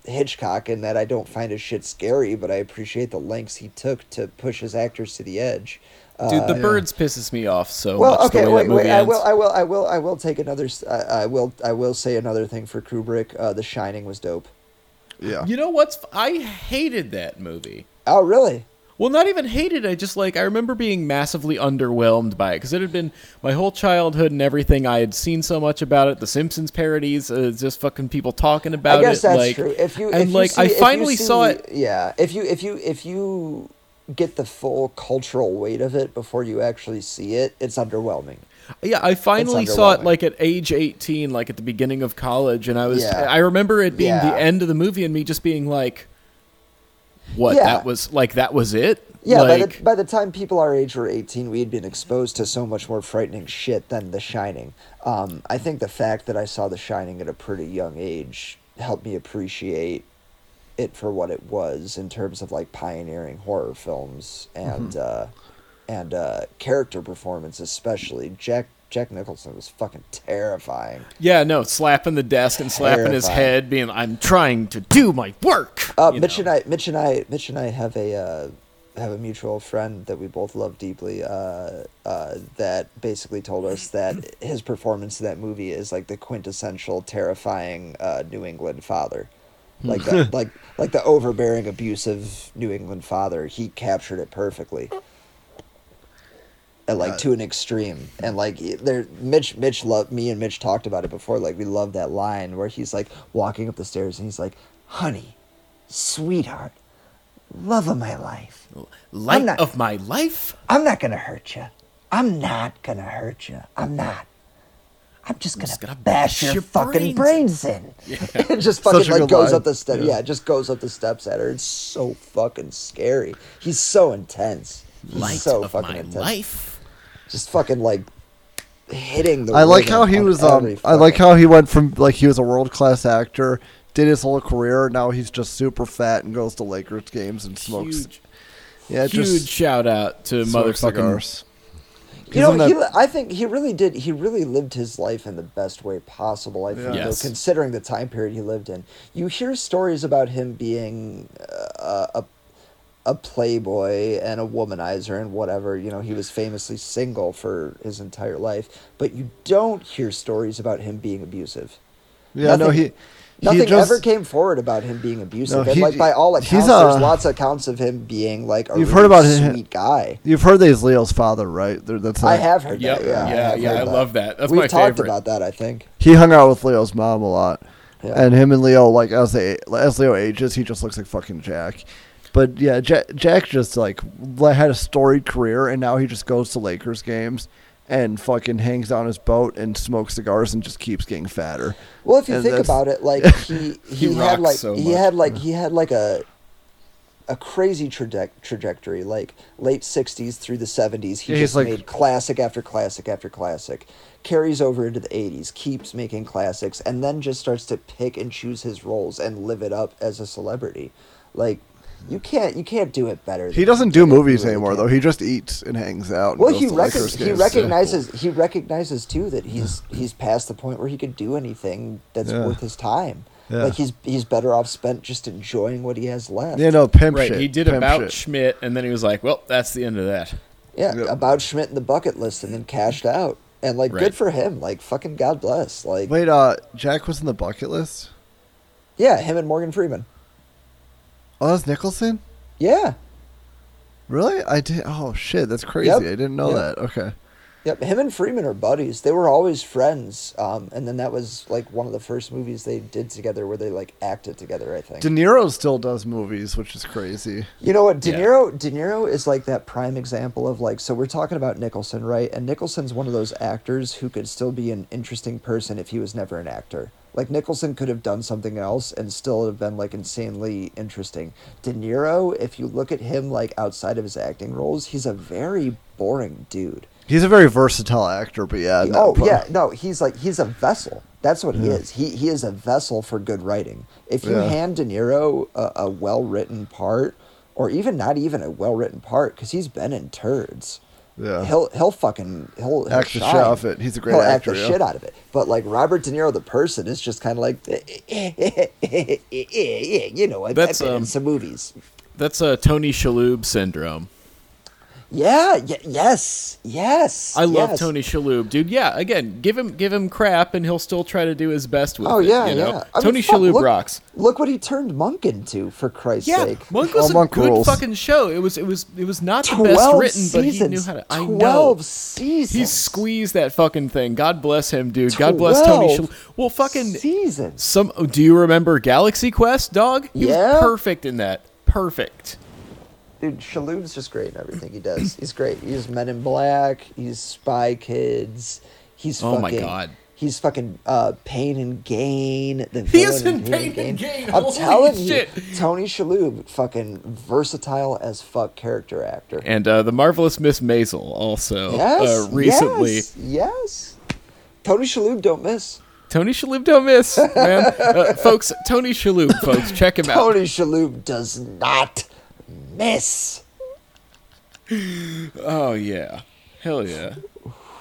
Hitchcock in that I don't find his shit scary, but I appreciate the lengths he took to push his actors to the edge. Dude, the yeah. birds pisses me off so Well, much. okay, the way wait, that movie wait. I will, I will, I will, I will take another. I will, I will say another thing for Kubrick. Uh, the Shining was dope. Yeah. You know what's? f- I hated that movie. Oh, really? Well, not even hated. I just like I remember being massively underwhelmed by it because it had been my whole childhood and everything. I had seen so much about it. The Simpsons parodies, uh, just fucking people talking about I guess it. that's like, true. If you, and if you like see, I you finally saw it. Yeah, if you, if you, if you get the full cultural weight of it before you actually see it, it's underwhelming. Yeah, I finally saw it like at age 18, like at the beginning of college, and I was Yeah. I remember it being Yeah. the end of the movie and me just being like, "What? Yeah. That was like that was it?" Yeah, by the by the time people our age were eighteen, we had been exposed to so much more frightening shit than The Shining. Um, I think the fact that I saw The Shining at a pretty young age helped me appreciate it for what it was in terms of like pioneering horror films and Mm-hmm. uh, and uh, character performance, especially Jack Jack Nicholson was fucking terrifying. yeah, no, slapping the desk and slapping his head, being, "I'm trying to do my work." Uh, Mitch know. and I, Mitch and I, Mitch and I have a uh, have a mutual friend that we both love deeply. Uh, uh, that basically told us that his performance in that movie is like the quintessential terrifying uh, New England father, like the, (laughs) like like the overbearing, abusive New England father. He captured it perfectly. And like to an extreme, and like there, Mitch, Mitch loved me and Mitch talked about it before. Like we love that line where he's like walking up the stairs and he's like, "Honey, sweetheart, love of my life. Light not- of my life. I'm not gonna hurt you. I'm not gonna hurt you. I'm not. I'm just gonna, just gonna bash, bash your, your fucking brains brains, in. (laughs) (laughs) it just fucking like goes line. up the steps. Yeah. it just goes up the steps at her. It's so fucking scary. He's so intense. He's Light so of fucking my intense. life. Just fucking like hitting the. I like how he was. Um, I like how he went from like he was a world class actor, did his whole career. Now he's just super fat and goes to Lakers games and smokes. Huge, yeah, huge just shout out to smokes motherfucking cigars. You know, Isn't he, I think he really did. He really lived his life in the best way possible. I think, Yeah. though, considering the time period he lived in, you hear stories about him being uh, a a playboy and a womanizer and whatever. You know, he was famously single for his entire life, but you don't hear stories about him being abusive. Yeah, no, Nothing- he. Nothing he just, ever came forward about him being abusive, No, and he- like by all he's accounts, a- there's lots of accounts of him being like a You've really heard about him- sweet guy. You've heard that he's Leo's father, right? There- That's I have heard Yep. that. Yeah, Yeah, have yeah, heard I love that. That's We've my talked favorite. about that. I think. He hung out with Leo's mom a lot, Yeah. and him and Leo, like as they as Leo ages, he just looks like fucking Jack. But yeah, Jack, Jack just like had a storied career, and now he just goes to Lakers games and fucking hangs on his boat and smokes cigars and just keeps getting fatter. Well, if you And think about it, (laughs) like he (laughs) he, He had like so he had like he had like a a crazy traje- trajectory, like late '60s through the '70s. He Yeah, just like- made classic after classic after classic. Carries over into the '80s, keeps making classics, and then just starts to pick and choose his roles and live it up as a celebrity. Like you can't you can't do it better. He doesn't do movies really anymore can't. though. He just eats and hangs out. Well, he, rec- he games. recognizes he recognizes too that he's he's past the point where he could do anything that's Yeah. worth his time. Yeah. Like he's he's better off spent just enjoying what he has left. Yeah, no pimp Right, shit. he did pimp about shit. Schmidt, and then he was like, "Well, that's the end of that." Yeah, Yep. about Schmidt in the bucket list and then cashed out. And like Right. good for him. Like fucking God bless. Like Wait, uh, Jack was in the bucket list. yeah, him and Morgan Freeman. Oh, that's Nicholson. Yeah. Really? I did. Oh shit, that's crazy. Yep. I didn't know Yep. that. Okay. Yep, him and Freeman are buddies. They were always friends. Um, and then that was like one of the first movies they did together where they like acted together, I think. De Niro still does movies, which is crazy. You know what? De Yeah. Niro, De Niro is like that prime example of like. So we're talking about Nicholson, right? And Nicholson's one of those actors who could still be an interesting person if he was never an actor. Like Nicholson could have done something else and still have been like insanely interesting. De Niro, if you look at him like outside of his acting roles, he's a very boring dude. He's a very versatile actor, but yeah. No, oh pro- yeah, no, he's like he's a vessel. That's what he is. He he is a vessel for good writing. If you Yeah. hand De Niro a, a well written part, or even not even a well written part, because he's been in turds. Yeah. He'll he'll fucking he'll, he'll Act the shit shine. off it. He's a great actor. he'll actor, act the yeah. shit out of it. But like Robert De Niro, the person, is just kind of like, eh, eh, eh, you know, I've, That's, I've been in um, some movies. That's a Tony Shalhoub syndrome. Yeah, y- yes, yes. I love yes. Tony Shalhoub, dude. Yeah, again, give him give him crap, and he'll still try to do his best with it. Oh it. yeah, you know? yeah. I mean, Tony fuck, Shalhoub look- rocks. Look what he turned Monk into, for Christ's Yeah, sake. Monk was Oh, a Monk good rules. fucking show. It was it was it was not the best written, but he knew how to. I know. Seasons. He squeezed that fucking thing. God bless him, dude. God bless Tony Shalhoub. Well, fucking seasons. some. Do you remember Galaxy Quest, dog? He Yeah. was perfect in that. Perfect. Dude, Shalhoub's just great in everything he does. He's great. He's Men in Black. He's Spy Kids. He's Oh my fucking. God. He's fucking uh, Pain and Gain. The He is villain in Pain and Gain. I'm Holy telling shit. you, Tony Shalhoub, fucking versatile as fuck character actor. And uh, the marvelous Miss Maisel also yes, uh, recently. yes, yes. Tony Shalhoub don't miss. Tony Shalhoub don't miss, man. (laughs) uh, folks, Tony Shalhoub, folks, check him out. Tony Shalhoub does not miss. Oh yeah, hell yeah,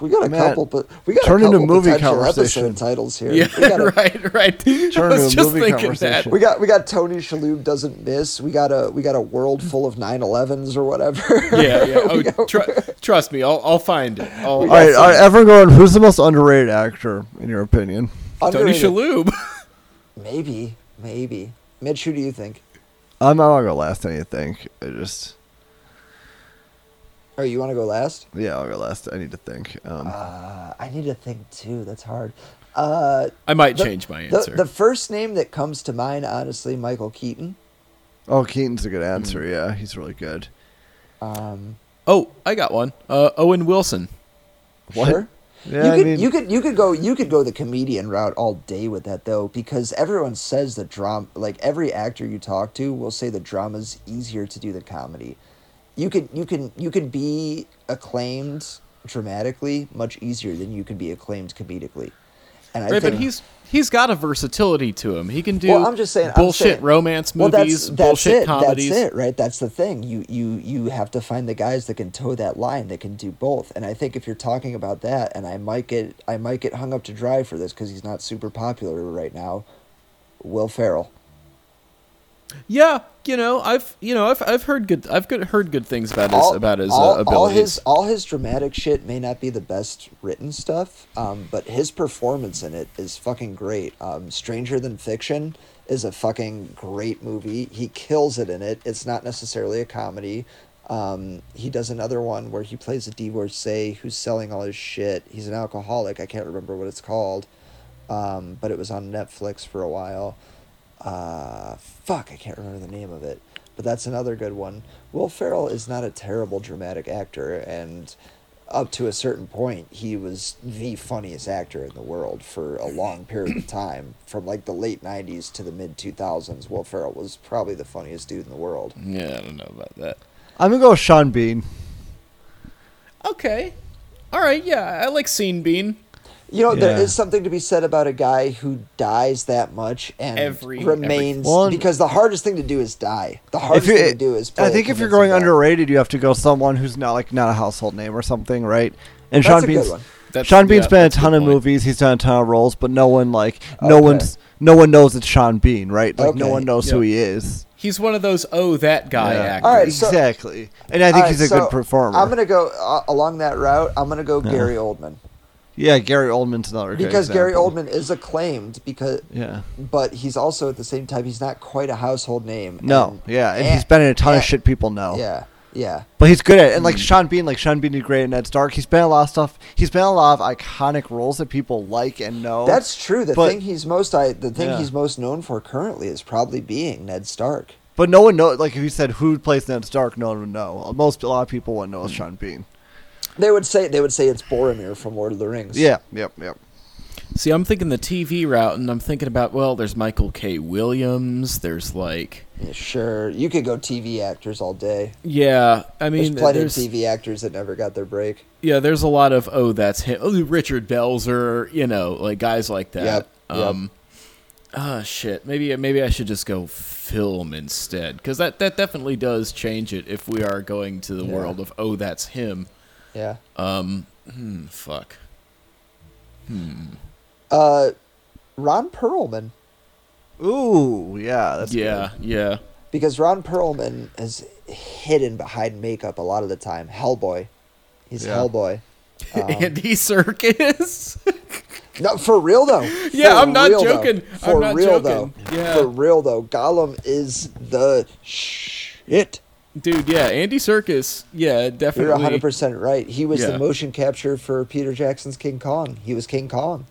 We got a Man, couple, but we got turn a into couple movie conversation. episode titles here. yeah, we got a, (laughs) right, right. Turn into a just movie thinking that. conversation. We got we got Tony Shalhoub doesn't miss. We got a we got a world full of 911s or whatever. Yeah, yeah. (laughs) We Oh, got- tr- trust me, I'll, I'll find it. I'll, All right, all right, everyone going. Who's the most underrated actor in your opinion? Tony. Shalhoub. (laughs) Maybe, maybe. Mitch, who do you think? I'm not gonna go last. I think. I just. Oh, you want to go last? Yeah, I'll go last. I need to think. Um, Uh, I need to think too. That's hard. Uh, I might the- change my the, answer. the first name that comes to mind, honestly, Michael Keaton. oh, Keaton's a good answer. Mm. Yeah, he's really good. Um, oh, I got one. Uh, Owen Wilson. What? Sure. Yeah, you I could mean, you could you could go you could go the comedian route all day with that though because everyone says the drama like every actor you talk to will say the drama's easier to do than comedy. You could you can you can be acclaimed dramatically much easier than you can be acclaimed comedically. And I Right, think but he's he's got a versatility to him. He can do Well, I'm just saying- bullshit saying- romance well, movies, that's, that's bullshit it. comedies. That's it, right? That's the thing. You you you have to find the guys that can toe that line, that can do both. And I think if you're talking about that, and I might get I might get hung up to dry for this because he's not super popular right now. Will Ferrell. Yeah, you know, I've you know, I've I've heard good I've good, heard good things about his all, about his all, uh, all his all his dramatic shit may not be the best written stuff, um, but his performance in it is fucking great. Um, Stranger Than Fiction is a fucking great movie. He kills it in it. It's not necessarily a comedy. Um, he does another one where he plays a divorcee who's selling all his shit. He's an alcoholic. I can't remember what it's called, um, but it was on Netflix for a while. Uh, fuck, I can't remember the name of it, but that's another good one. Will Ferrell is not a terrible dramatic actor, and up to a certain point, he was the funniest actor in the world for a long period of time. From like the late '90s to the mid 2000s, Will Ferrell was probably the funniest dude in the world. yeah, I don't know about that. I'm gonna go with Sean Bean. Okay. All right, yeah, I like Sean Bean. You know, there Yeah. is something to be said about a guy who dies that much and Every- remains Well, because the hardest thing to do is die. The hardest you- thing to do is. Play I a think if you're convincing going guy. underrated, you have to go someone who's not like not a household name or something, right? And That's Sean a good Bean's. That's, Sean Bean's yeah, been a ton of point. movies. He's done a ton of roles, but no one like no Okay. one's no one knows it's Sean Bean, right? Like no one knows who he is. He's one of those oh that guy Yeah. actors. All right, so- exactly. And I think All he's right, a good performer. I'm gonna go uh, along that route. I'm gonna go Gary Oldman yeah, Gary Oldman's another because Gary. Oldman is acclaimed because, Yeah. but he's also at the same time he's not quite a household name. No, and- yeah, and he's been in a ton of shit people know. Yeah, yeah. But he's good at it. And like mm. Sean Bean, like Sean Bean did great in Ned Stark. He's been a lot of stuff. He's been a lot of iconic roles that people like and know. That's true. The But- thing he's most I the thing Yeah. he's most known for currently is probably being Ned Stark. But no one knows. Like if you said who plays Ned Stark, no one would know. Most a lot of people wouldn't know it's mm. Sean Bean. They would say they would say it's Boromir from Lord of the Rings. Yeah. Yep. Yep. See, I'm thinking the TV route, and I'm thinking about well, there's Michael K. Williams. There's like, Yeah, sure. You could go TV actors all day. yeah, I mean, There's plenty there's of TV actors that never got their break. yeah, there's a lot of oh, that's him. Oh, Richard Belzer, you know, like guys like that. Yep, yep. Um, ah, shit. Maybe maybe I should just go film instead, because that that definitely does change it if we are going to the Yeah. world of oh, that's him. Yeah. Um, hmm, fuck. Uh, Ron Perlman, Ooh. Yeah. That's yeah, yeah. because Ron Perlman is hidden behind makeup a lot of the time. Hellboy, he's Yeah. Hellboy. (laughs) Um, Andy Serkis. (laughs) No, for real though. Yeah, I'm not real, though. joking. I'm For not real joking. though. Yeah. For real though, Gollum is the shit. Dude, yeah, Andy Serkis. Yeah, definitely. You're definitely. 100 percent right. He was Yeah. the motion capture for Peter Jackson's King Kong. He was King Kong.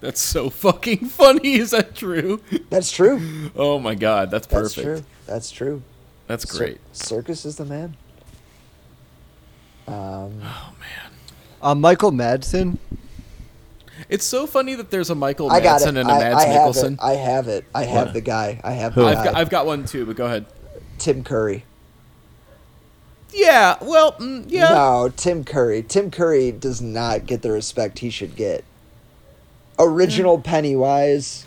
That's so (laughs) fucking funny. Is that true? That's true. Oh my god, that's That's perfect. true. That's true. That's Cir- great. Circus is the man. Um, oh man, Uh, Michael Madsen. It's so funny that there's a Michael I got Madsen it. and a I, Mads I have Mikkelsen. it. I have it. I have What? the guy. I have Who? the I've guy. got, I've got one too, but go ahead. Tim Curry. Yeah, well, mm, yeah. No, Tim Curry. Tim Curry does not get the respect he should get. Original Pennywise,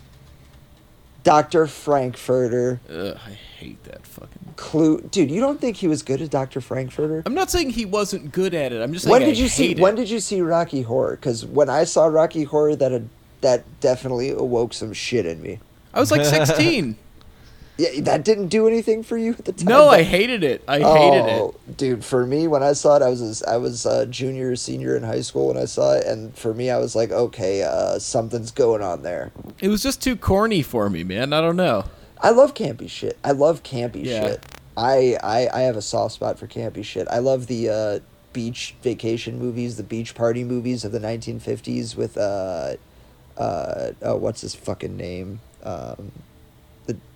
Dr. Frank-N-Furter, Ugh, I hate that fucking. Clue. Dude, you don't think he was good at Dr. Frank-N-Furter? I'm not saying he wasn't good at it. I'm just saying When I did you see? hate When did you see Rocky Horror? Because when I saw Rocky Horror, that had, that definitely awoke some shit in me. I was like 16. (laughs) Yeah, that didn't do anything for you at the time. no, I hated it. I hated it. Oh, dude! For me, when I saw it, I was I was uh, junior, senior in high school when I saw it, and for me, I was like, okay, uh, something's going on there. It was just too corny for me, man. I don't know. I love campy shit. I love campy Yeah. shit. I, I I have a soft spot for campy shit. I love the uh, beach vacation movies, the beach party movies of the 1950s with uh, uh, oh, what's his fucking name? Um,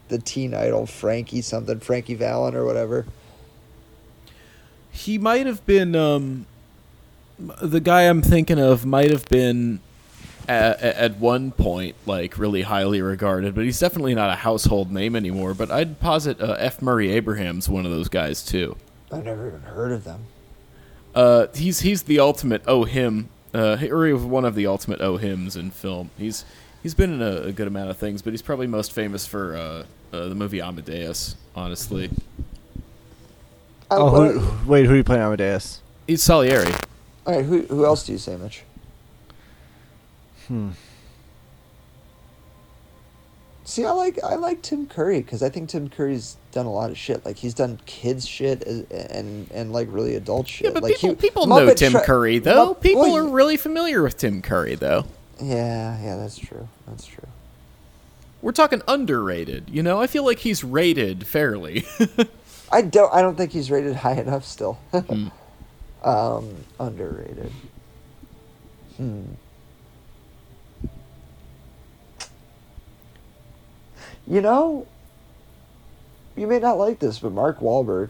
the teen idol Frankie something, Frankie Avalon or whatever. He might have been um, the guy I'm thinking of. Might have been at, at one point like really highly regarded, but he's definitely not a household name anymore. But I'd posit uh, F. Murray Abraham's one of those guys too. I've never even heard of them. Uh, he's he's the ultimate oh him, uh, or one of the ultimate oh hims in film. He's he's been in a, a good amount of things, but he's probably most famous for uh, uh, the movie Amadeus. Honestly, I- Oh, who, wait, who do you play Amadeus? he's Salieri. all right, who who else do you say, Mitch? Hmm. See, I like I like Tim Curry because I think Tim Curry's done a lot of shit. Like he's done kids shit as- and and like really adult shit. Yeah, but like people, he- people know Tim Tra- Curry, though. Mupp- people well, are really familiar with Tim Curry, though. Yeah, yeah, that's true. That's true. We're talking underrated. You know, I feel like he's rated fairly. I don't. I don't think he's rated high enough still. (laughs) Hmm. um, underrated. Hmm. You know, you may not like this, but Mark Wahlberg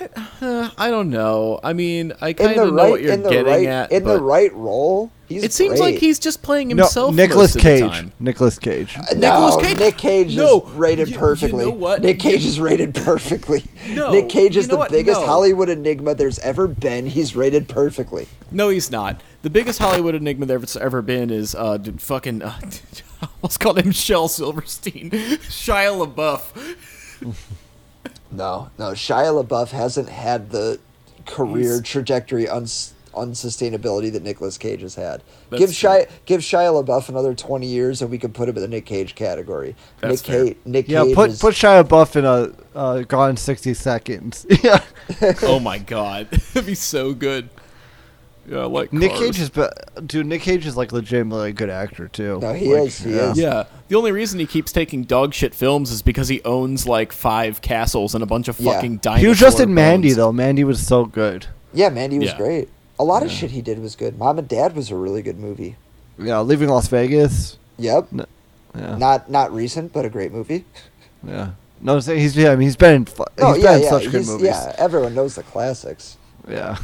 I, uh, I don't know. I mean, I kind of know right what you're getting right at. in the right role, he's. it seems like he's just playing No, himself. Nicholas most of Cage. The time. Nicolas Cage. No, Nicolas Cage- Nick Cage No, is rated you- you perfectly. know what? Nick Cage is rated perfectly. No, Nick Cage is you know the what? biggest No. Hollywood enigma there's ever been. He's rated perfectly. No, he's not. The biggest Hollywood enigma there's ever been is uh, dude, fucking. Uh, (laughs) I almost called him Shel Silverstein, (laughs) Shia LaBeouf. (laughs) No, no. Shia LaBeouf hasn't had the career He's- trajectory uns- unsustainability that Nicolas Cage has had. That's give true. Shia give Shia LaBeouf another twenty years, and we could put him in the Nick Cage category. That's Nick fair. Cage. Nick Yeah, Cage put is, put Shia LaBeouf in a uh, Gone sixty seconds. (laughs) yeah, oh my god, (laughs) that'd be so good. Yeah, I like Nick Cars. Cage is, be- dude. Nick Cage is like legitimately a good actor too. No, he Like, is, he yeah. is. Yeah, the only reason he keeps taking dog shit films is because he owns like five castles and a bunch of Yeah. fucking dinosaurs. He was just in Mandy though. Mandy was so good. Yeah, Mandy was Yeah. great. A lot of shit he did was good. Mom and Dad was a really good movie. Yeah, leaving Las Vegas. Yep. Yeah, Not not recent, but a great movie. yeah. No, I'm he's yeah. I mean, he's been in, fu- No, he's yeah, been in yeah. such good he's- movies. Yeah, everyone knows the classics. yeah.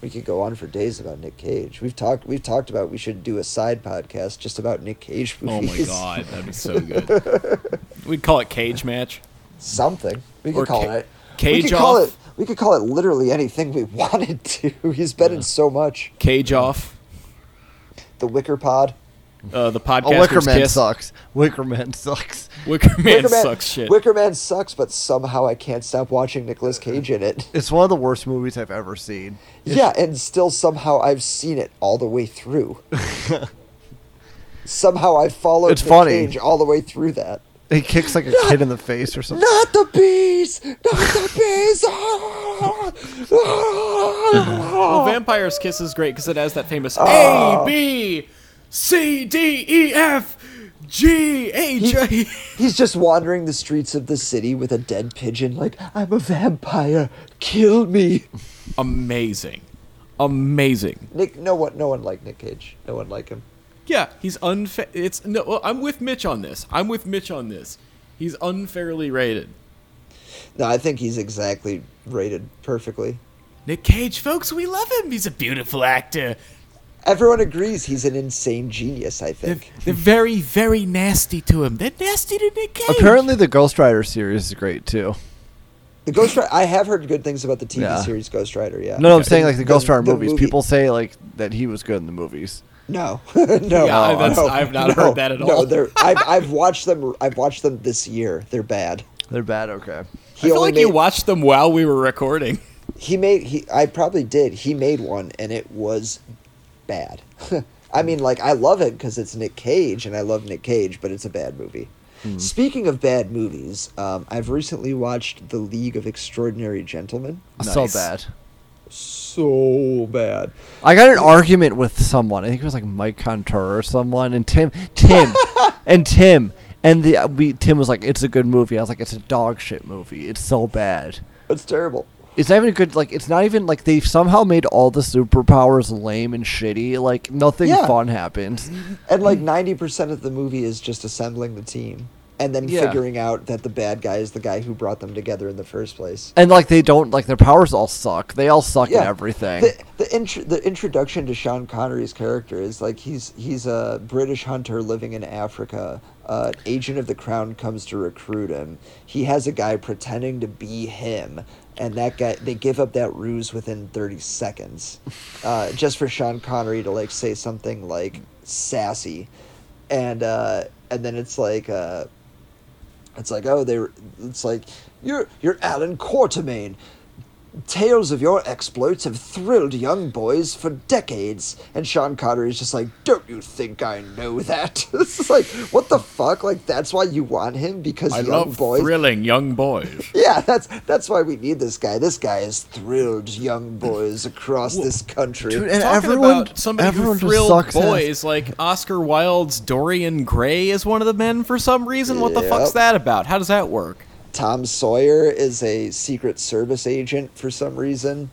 We could go on for days about Nick Cage. We've talked. We've talked about we should do a side podcast just about Nick Cage movies. Oh my god, that'd be so good. (laughs) We'd call it Cage Match. Something we could Or call ca- it. Cage we could call Off? it. We could call it literally anything we (laughs) wanted to. He's been in so much. Cage Off. The Wicker Pod. Uh, the Oh, podcast. Wicker Man sucks. Wicker Man sucks. Wicker Man Wicker Man sucks shit. Wicker Man sucks, but somehow I can't stop watching Nicolas Cage in it. It's one of the worst movies I've ever seen. Yeah, and still somehow I've seen it all the way through. (laughs) somehow I followed It's Nick funny. Cage all the way through that. He kicks like a kid in the face or something. Not the bees! Not the bees! Ah! Ah! well, Vampire's Kiss is great because it has that famous Oh. A B C D E F G H A. He's just wandering the streets of the city with a dead pigeon, like, I'm a vampire, kill me. Amazing, amazing. Nick, no one, no one liked Nick Cage. No one liked him. Yeah, he's unfair. It's no. Well, I'm with Mitch on this. I'm with Mitch on this. He's unfairly rated. No, I think he's exactly rated perfectly. Nick Cage, folks, we love him. He's a beautiful actor. Everyone agrees he's an insane genius, I They're, think. they're very, very nasty to him. They're nasty to Nick Cage. Apparently, the Ghost Rider series is great too. The Ghost Rider, I have heard good things about the TV Yeah. series Ghost Rider, yeah. No, no, I'm saying like the Ghost Rider the movies. movie- People say like that he was good in the movies. No, (laughs) (laughs) no, Yeah, that's- no, I've not no, heard that at No, all. they're. I've, I've watched them. I've watched them this year. They're bad. They're bad. Okay. I He feel only like made, you watched them while we were recording. He made. He. I probably did. He made one, and it was bad. (laughs) I mean, like I love it because it's Nick Cage, and I love Nick Cage, but it's a bad movie. Hmm. Speaking of bad movies, um, I've recently watched The League of Extraordinary Gentlemen. So bad. So bad. I got an argument with someone. I think it was like Mike Contour or someone, and Tim, Tim, (laughs) and Tim, and the uh, we Tim was like, "It's a good movie." I was like, "It's a dog shit movie. It's so bad. It's terrible. It's not even a good. Like, it's not even like they've somehow made all the superpowers lame and shitty. Like, nothing Yeah. fun happens. And like ninety percent of the movie is just assembling the team, and then Yeah. figuring out that the bad guy is the guy who brought them together in the first place. And like, they don't like their powers all suck. They all suck at everything. The the, intro, the introduction to Sean Connery's character is like he's he's a British hunter living in Africa. Uh, agent of the crown comes to recruit him. He has a guy pretending to be him, and that guy they give up that ruse within thirty seconds, (laughs) uh, just for Sean Connery to like say something like sassy, and uh, and then it's like. Uh, it's like oh they it's like you're you're Allan Quatermain Tales of your exploits have thrilled young boys for decades. And Sean Connery is just like, Don't you think I know that? (laughs) this is like, what the fuck? Like, that's why you want him? Because I young love boys. thrilling young boys. (laughs) Yeah, that's that's why we need this guy. This guy has thrilled young boys across this country. Dude, and Talking everyone, about somebody everyone who thrilled sucks ass. boys, like Oscar Wilde's Dorian Gray is one of the men for some reason. What the fuck's that about? How does that work? Tom Sawyer is a Secret Service agent for some reason.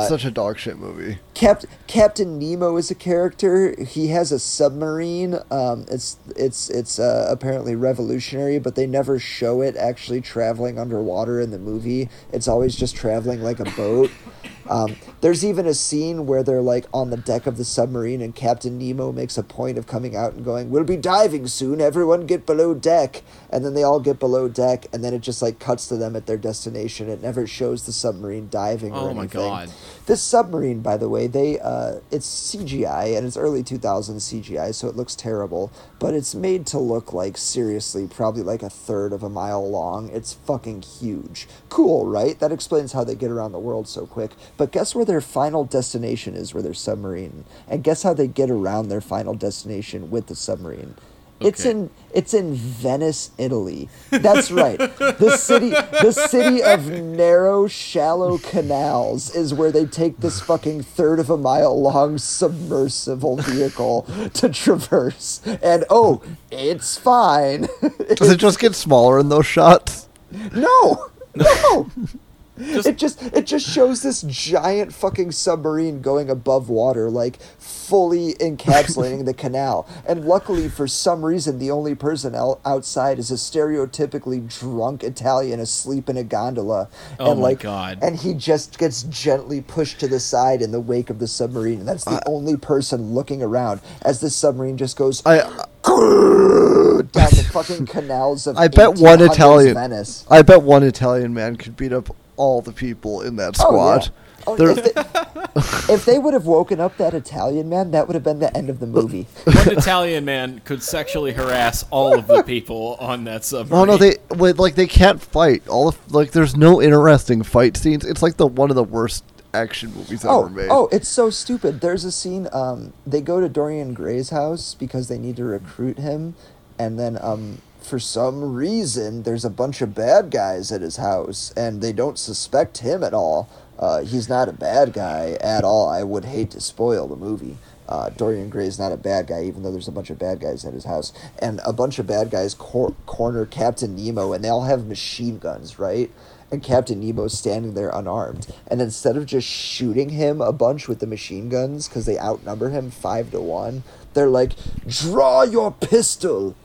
it's such a dog shit movie. Cap- Captain Nemo is a character. He has a submarine. Um, it's it's it's uh, apparently revolutionary, but they never show it actually traveling underwater in the movie. It's always just traveling like a boat. (laughs) Um, there's even a scene where they're like on the deck of the submarine, and Captain Nemo makes a point of coming out and going, "We'll be diving soon. Everyone get below deck." And then they all get below deck, and then it just like cuts to them at their destination. It never shows the submarine diving. or Oh my anything. God. This submarine, by the way, they uh, it's CGI and it's early 2000s CGI, so it looks terrible. But it's made to look like seriously, probably like a third of a mile long. It's fucking huge. Cool, right? That explains how they get around the world so quick. But guess where their final destination is? Where their submarine, and guess how they get around their final destination with the submarine. It's in it's in Venice, Italy. That's right. The city the city of narrow, shallow canals is where they take this fucking third of a mile long submersible vehicle to traverse. And oh, it's fine. Does it just get smaller in those shots? no. No. (laughs) it just it just shows this giant fucking submarine going above water, like fully encapsulating the canal. And luckily, for some reason, the only person out- outside is a stereotypically drunk Italian asleep in a gondola. Oh and my like, God. And he just gets gently pushed to the side in the wake of the submarine, and that's the only person looking around as the submarine just goes I down the (laughs) fucking canals of I bet one Italian Venice. I bet one Italian man could beat up all the people in that squad. Oh, They're- if, they, (laughs) if they would have woken up that Italian man, that would have been the end of the movie. (laughs) One Italian man could sexually harass all of the people on that submarine. Oh no, they like they can't fight. All of, like there's no interesting fight scenes. It's like the one of the worst action movies Oh, ever made. oh, it's so stupid. There's a scene. Um, they go to Dorian Gray's house because they need to recruit him, and then um, for some reason, there's a bunch of bad guys at his house, and they don't suspect him at all. Uh, he's not a bad guy at all. I would hate to spoil the movie. Uh, Dorian is not a bad guy, even though there's a bunch of bad guys at his house. And a bunch of bad guys cor- corner Captain Nemo, and they all have machine guns, right? And Captain Nemo's standing there unarmed. And instead of just shooting him a bunch with the machine guns, because they outnumber him five to one, they're like, draw your pistol.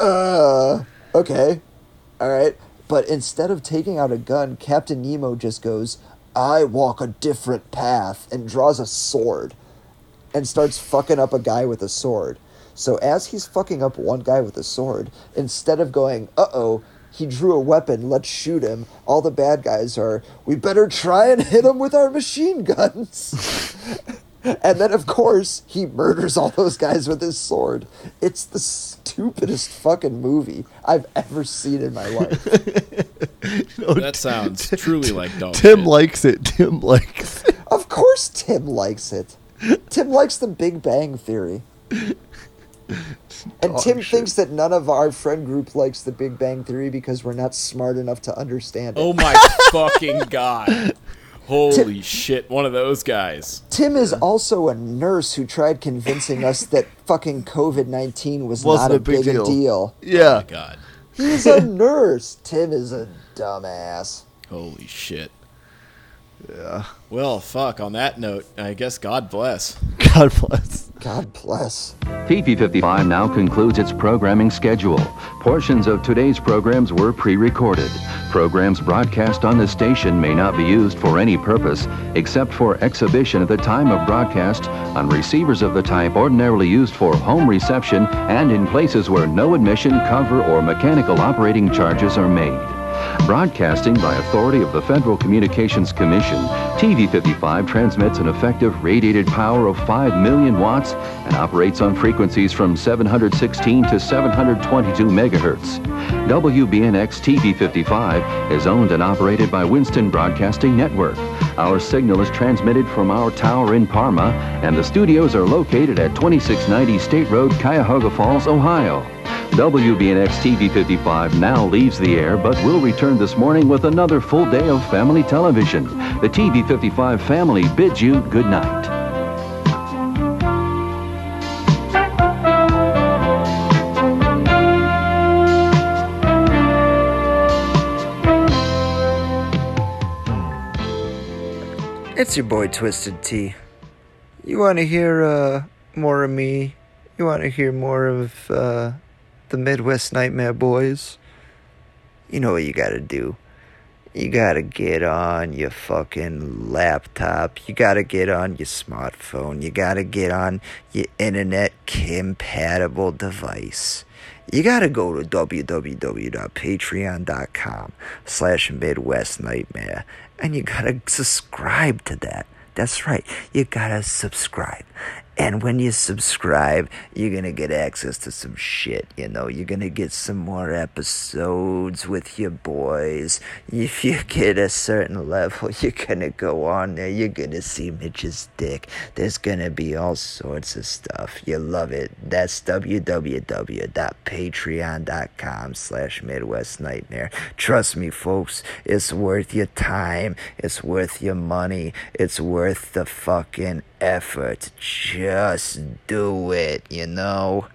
Uh, okay. All right. But instead of taking out a gun, Captain Nemo just goes, I walk a different path, and draws a sword and starts fucking up a guy with a sword. So as he's fucking up one guy with a sword, instead of going, uh oh, he drew a weapon, let's shoot him, all the bad guys are, we better try and hit him with our machine guns. (laughs) and then, of course, he murders all those guys with his sword. It's the stupidest fucking movie I've ever seen in my life. (laughs) that sounds truly like dog Tim shit. likes it. Tim likes it. of course, Tim likes it. Tim likes the Big Bang Theory. And Tim shit. thinks that none of our friend group likes the Big Bang Theory because we're not smart enough to understand it. Oh my (laughs) fucking god. Holy shit, one of those guys. Tim is also a nurse who tried convincing us that fucking COVID 19 was Wasn't not a a big big, deal. deal. Yeah. Oh my god. He's a nurse. Tim is a dumbass. Holy shit. Yeah. Well, fuck, on that note, I guess God bless. (laughs) God bless. God bless. TV 55 now concludes its programming schedule. Portions of today's programs were pre-recorded. Programs broadcast on the station may not be used for any purpose except for exhibition at the time of broadcast on receivers of the type ordinarily used for home reception and in places where no admission, cover, or mechanical operating charges are made. Broadcasting by authority of the Federal Communications Commission, TV 55 transmits an effective radiated power of 5 million watts and operates on frequencies from 716 to 722 megahertz. WBNX TV 55 is owned and operated by Winston Broadcasting Network. Our signal is transmitted from our tower in Parma, and the studios are located at 2690 State Road, Cuyahoga Falls, Ohio. WBNX TV 55 now leaves the air, but will return this morning with another full day of family television. The TV 55 family bids you good night. It's your boy Twisted T. You want to hear uh, more of me? You want to hear more of uh, the Midwest Nightmare Boys? You know what you gotta do. You gotta get on your fucking laptop. You gotta get on your smartphone. You gotta get on your internet compatible device. You gotta go to www.patreon.com slash Midwest Nightmare and you gotta subscribe to that. That's right. You gotta subscribe. And when you subscribe, you're gonna get access to some shit, you know. You're gonna get some more episodes with your boys. If you (laughs) get a certain level, (laughs) you're gonna go on there. You're gonna see Mitch's dick. There's gonna be all sorts of stuff. You love it. That's www.patreon.com slash Midwest Nightmare. Trust me, folks, it's worth your time. It's worth your money. It's worth the fucking effort. Just do it, you know?